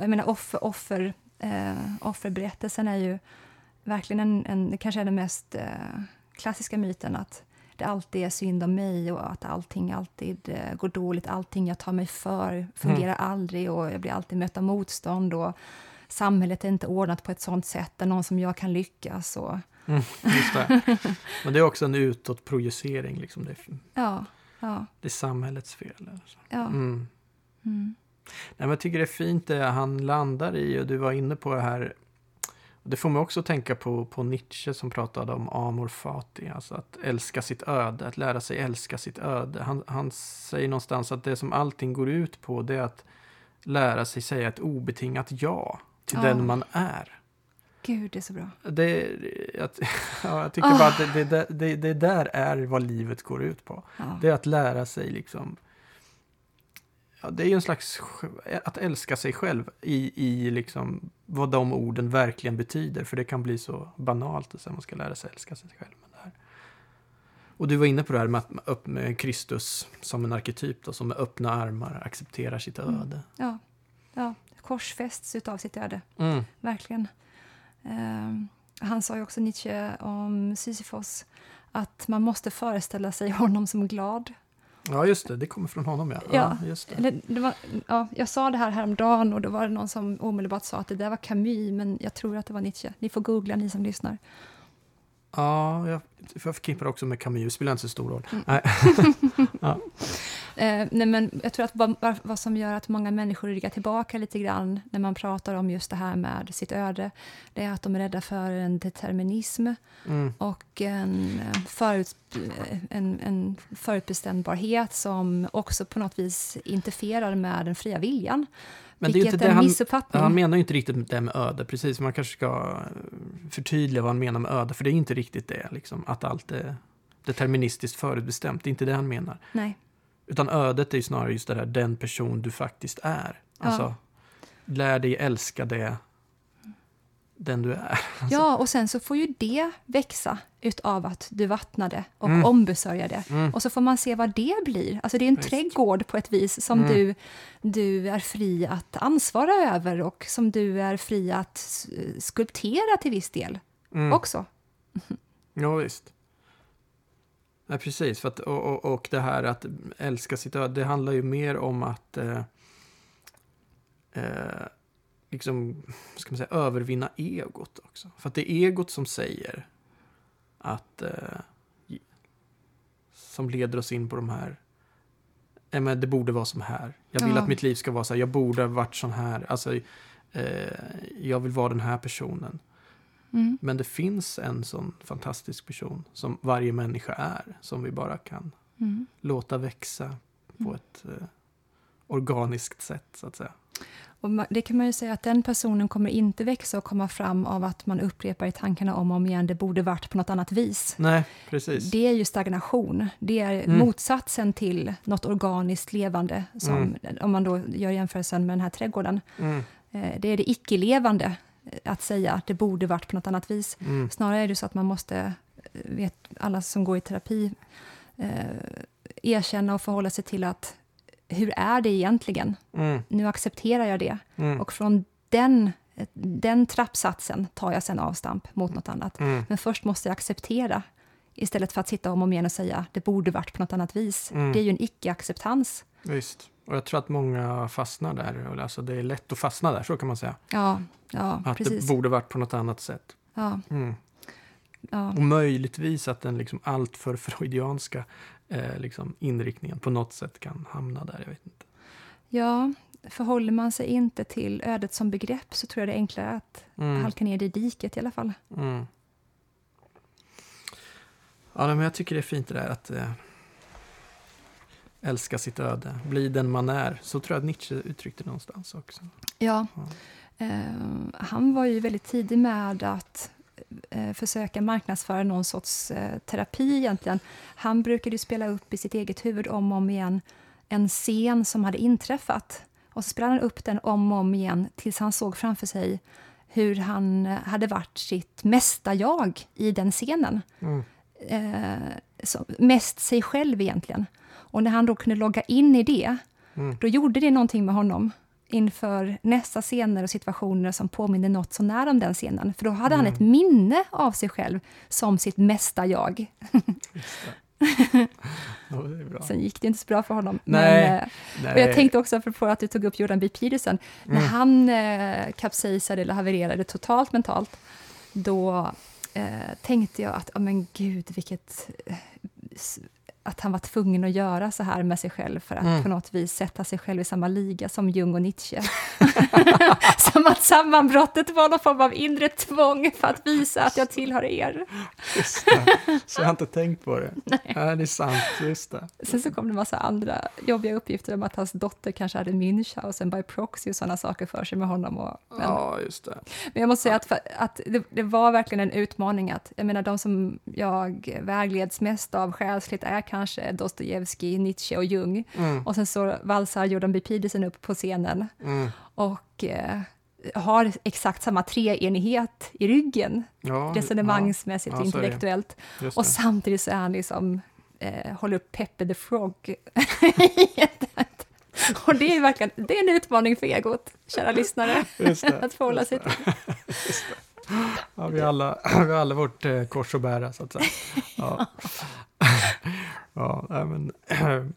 Jag menar offer, offer, eh, offerberättelsen är ju verkligen en, en, kanske är den mest eh, klassiska myten att det alltid är synd om mig och att allting alltid eh, går dåligt. Allting jag tar mig för fungerar aldrig och jag blir alltid mött av motstånd och samhället är inte ordnat på ett sånt sätt där någon som jag kan lyckas. Och, Mm. Just det. Men det är också en utåtprojicering. Liksom. Det, är, ja, ja, det är samhällets fel. Eller så. ja. Mm. Mm. Nej, men jag tycker det är fint det han landar i och du var inne på det här. Det får mig också att tänka på, på Nietzsche som pratade om amor fati, alltså att älska sitt öde, att lära sig älska sitt öde. Han, han säger någonstans att det som allting går ut på det är att lära sig säga ett obetingat ja till Ja. den man är. Gud, det är så bra. Det, jag, ja, jag tycker bara att det, det, det, det där är vad livet går ut på. Ja. Det är att lära sig liksom... Ja, det är ju en slags... Att älska sig själv i, i liksom vad de orden verkligen betyder. För det kan bli så banalt att man ska lära sig älska sig själv. Men det här. Och du var inne på det här med, att, med Kristus som en arketyp då, som med öppna armar accepterar sitt Mm. öde. Ja, ja. korsfästs utav sitt öde. Mm. Verkligen. Ehm, han sa ju också, Nietzsche, om Sisyfos att man måste föreställa sig honom som glad. Ja, just det. Det kommer från honom, ja. Ja. just det. Eller, det var, ja, jag sa det här häromdagen och då var det någon som omedelbart sa att det där var Camus, men jag tror att det var Nietzsche. Ni får googla, ni som lyssnar. Ja, jag, för jag förknippar också med Camus. Det spelar inte så stor roll. Mm. Nej. ja. Eh, nej, men jag tror att vad, vad- som gör att många människor ryggar tillbaka lite grann när man pratar om just det här med sitt öde, det är att de är rädda för en determinism Mm. och en, eh, förut, en, en förutbestämbarhet som också på något vis interferar med den fria viljan. Men det är inte det han, han menar ju inte riktigt det med öde, precis. Man kanske ska eh, förtydliga vad han menar med öde, för det är inte riktigt det, liksom, att allt är deterministiskt förutbestämt. Det är inte det han menar. Nej. Utan ödet är ju snarare just det där, den person du faktiskt är. Alltså, lär dig älska det, den du är. Ja, och sen så får ju det växa utav att du vattnade och Mm. ombesörjade. Mm. Och så får man se vad det blir. Alltså det är en Visst. trädgård på ett vis som Mm. du, du är fri att ansvara över och som du är fri att skulptera till viss del Mm. också. Ja, visst. Nej, precis. För att, och, och, och det här att älska sitt öde, det handlar ju mer om att eh, eh, liksom, ska man säga, övervinna egot också. För att det är egot som säger att eh, som leder oss in på de här Nej, men det borde vara som här. Jag vill Ja. att mitt liv ska vara så här. Jag borde ha varit sån här. Alltså, eh, jag vill vara den här personen. Mm. Men det finns en sån fantastisk person som varje människa är. Som vi bara kan Mm. låta växa på Mm. ett... eh, organiskt sätt, så att säga. Och det kan man ju säga att den personen kommer inte växa och komma fram av att man upprepar i tankarna om och om igen, det borde varit på något annat vis. Nej, precis. Det är ju stagnation. Det är mm. motsatsen till något organiskt levande, som, mm. om man då gör jämförelsen med den här trädgården. Mm. Eh, det är det icke-levande, att säga att det borde varit på något annat vis. Mm. Snarare är det så att man måste, eh, vet alla som går i terapi, eh, erkänna och förhålla sig till att hur är det egentligen? Mm. Nu accepterar jag det. Mm. Och från den, den trappsatsen tar jag sen avstamp mot något annat. Mm. Men först måste jag acceptera, istället för att sitta om och om igen och säga det borde varit på något annat vis. Mm. Det är ju en icke-acceptans. Visst. Och jag tror att många fastnar där. Alltså det är lätt att fastna där, så kan man säga. Ja, ja att precis. det borde varit på något annat sätt. Ja. Mm. Ja. Och möjligtvis att den liksom alltför freudianska eh, liksom inriktningen på något sätt kan hamna där. Jag vet inte. Ja, förhåller man sig inte till ödet som begrepp så tror jag det är enklare att mm. halka ner i diket i alla fall. Mm. Ja, men jag tycker det är fint det där att eh, älska sitt öde, bli den man är. Så tror jag att Nietzsche uttryckte det någonstans också. Ja, ja. Eh, han var ju väldigt tidig med att eh, försöka marknadsföra någon sorts eh, terapi egentligen. Han brukade spela upp i sitt eget huvud om och om igen en scen som hade inträffat. Och så spelade han upp den om och om igen tills han såg framför sig hur han hade varit sitt mesta jag i den scenen. Mm. Eh, mest sig själv egentligen. Och när han då kunde logga in i det, mm. då gjorde det någonting med honom inför nästa scener och situationer som påminner något så nära om den scenen. För då hade mm. han ett minne av sig själv som sitt mesta jag. ja, Sen gick det inte så bra för honom. Nej, men, nej. Och jag tänkte också, för att du tog upp Jordan B. Peterson, mm. när han eh, kapsejsade eller havererade totalt mentalt, då eh, tänkte jag att, oh, men gud, vilket eh, att han var tvungen att göra så här med sig själv för att mm. på något vis sätta sig själv i samma liga som Jung och Nietzsche. som att sammanbrottet var någon form av inre tvång för att visa att jag tillhör er. Just det. Så jag har inte tänkt på det. Nej. Ja, det är sant, just det. Sen så kom det en massa andra jobbiga uppgifter om att hans dotter kanske hade Münchhausen by proxy och sådana saker för sig med honom. Och, men, ja, just det. Men jag måste säga att, för, att det, det, var verkligen en utmaning att, jag menar de som jag vägleds mest av själsligt är kanske Dostojevskij, Nietzsche och Jung. Mm. Och sen så valsar Jordan B. Peterson upp på scenen mm. och eh, har exakt samma treenighet i ryggen, ja, resonemangsmässigt ja, och intellektuellt. Och samtidigt så är han liksom, eh, håller upp Peppe the Frog. och det är verkligen det är en utmaning för egot, kära lyssnare, att förhålla sig till. Ja, vi har alla, vi har alla vårt eh, kors att bära, så att säga. Ja. ja, men,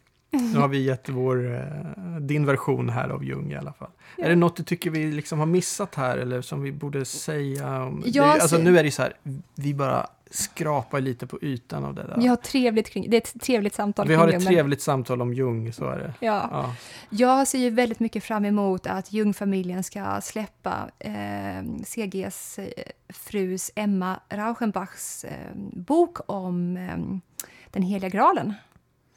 nu har vi gett vår, eh, din version här av Jung i alla fall. Ja. Är det något du tycker vi liksom har missat här eller som vi borde säga? Om, det, alltså, nu är det så här, vi bara skrapar lite på ytan av det där. Vi har trevligt kring, det är ett trevligt samtal Vi har ett trevligt samtal om Jung, så är det. Ja. ja. Jag ser ju väldigt mycket fram emot att Jungfamiljen ska släppa eh, CGs frus Emma Rauschenbachs eh, bok om eh, den heliga graalen.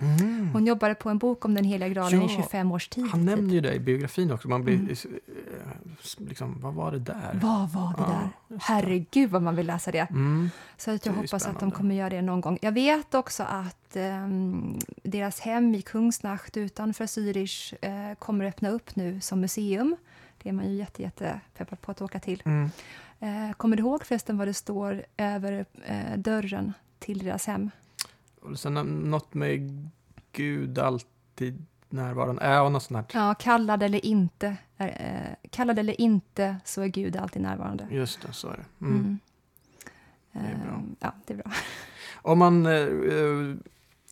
Mm. Hon jobbade på en bok om den heliga graalen ja, i 25 års tid. Han nämner ju det i biografin också. Man blir, mm. liksom, vad var det där? Vad var det ja, där? Herregud vad man vill läsa det. Mm. Så att jag hoppas spännande. att de kommer göra det någon gång. Jag vet också att um, deras hem i Kungsnacht utanför Zürich uh, kommer öppna upp nu som museum. Det är man ju jätte, jätte peppad på att åka till. Uh, kommer du ihåg förresten vad det står över uh, dörren till deras hem? Och sen något med Gud alltid närvarande. Ja, något sånt här. Ja, kallad eller inte. Eh, kallad eller inte så är Gud alltid närvarande. Just det, så är det. Mm. Mm. Det är bra. Eh, ja, det är bra. Om man eh,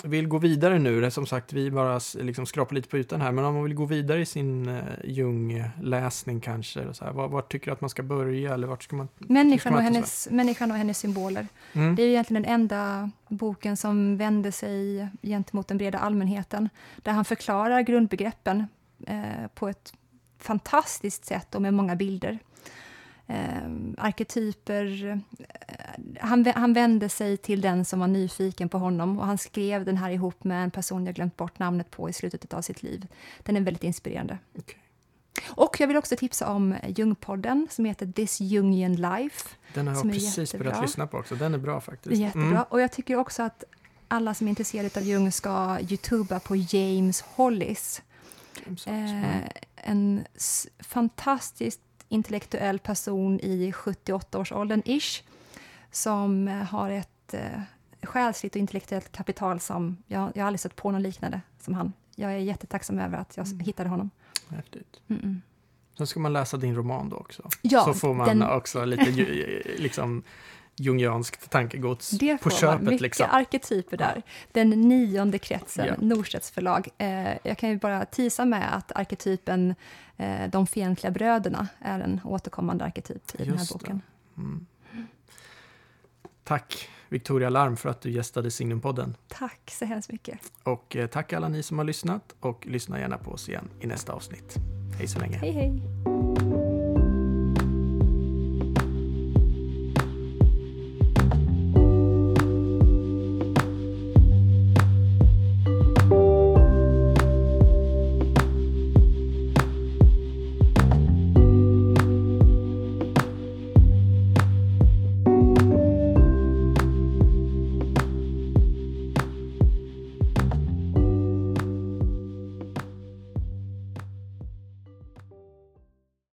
vill gå vidare nu, som sagt vi bara liksom skrapar lite på ytan här, men om man vill gå vidare i sin uh, Jung-läsning kanske, så här, var, var, tycker du att man ska börja? Eller vart ska man, människan, och hennes, människan och hennes symboler. Mm. Det är egentligen den enda boken som vänder sig gentemot den breda allmänheten, där han förklarar grundbegreppen uh, på ett fantastiskt sätt och med många bilder. Eh, arketyper, han, han vände sig till den som var nyfiken på honom och han skrev den här ihop med en person jag glömt bort namnet på i slutet av sitt liv. Den är väldigt inspirerande. Okay. Och jag vill också tipsa om Jungpodden som heter This Jungian Life. Den har jag precis jättebra. börjat lyssna på också. Den är bra faktiskt. Jättebra. Mm. Och jag tycker också att alla som är intresserade av Jung ska youtuba på James Hollis. James eh, en fantastiskt intellektuell person i 78-årsåldern, ish, som har ett eh, själsligt och intellektuellt kapital som jag, jag har aldrig sett på någon liknande som han. Jag är jättetacksam över att jag mm. hittade honom. Häftigt. Mm -mm. Sen ska man läsa din roman då också. Ja, så får man den... också lite liksom, jungianskt tankegods det på köpet. Mycket liksom. arketyper där. Den nionde kretsen, ja. Norstedts förlag. Eh, jag kan ju bara tisa med att arketypen eh, De fientliga bröderna är en återkommande arketyp i Just den här boken. Mm. Tack Victoria Larm för att du gästade Signumpodden. Tack så hemskt mycket. Och eh, tack alla ni som har lyssnat och lyssna gärna på oss igen i nästa avsnitt. Hej så länge. Hej hej.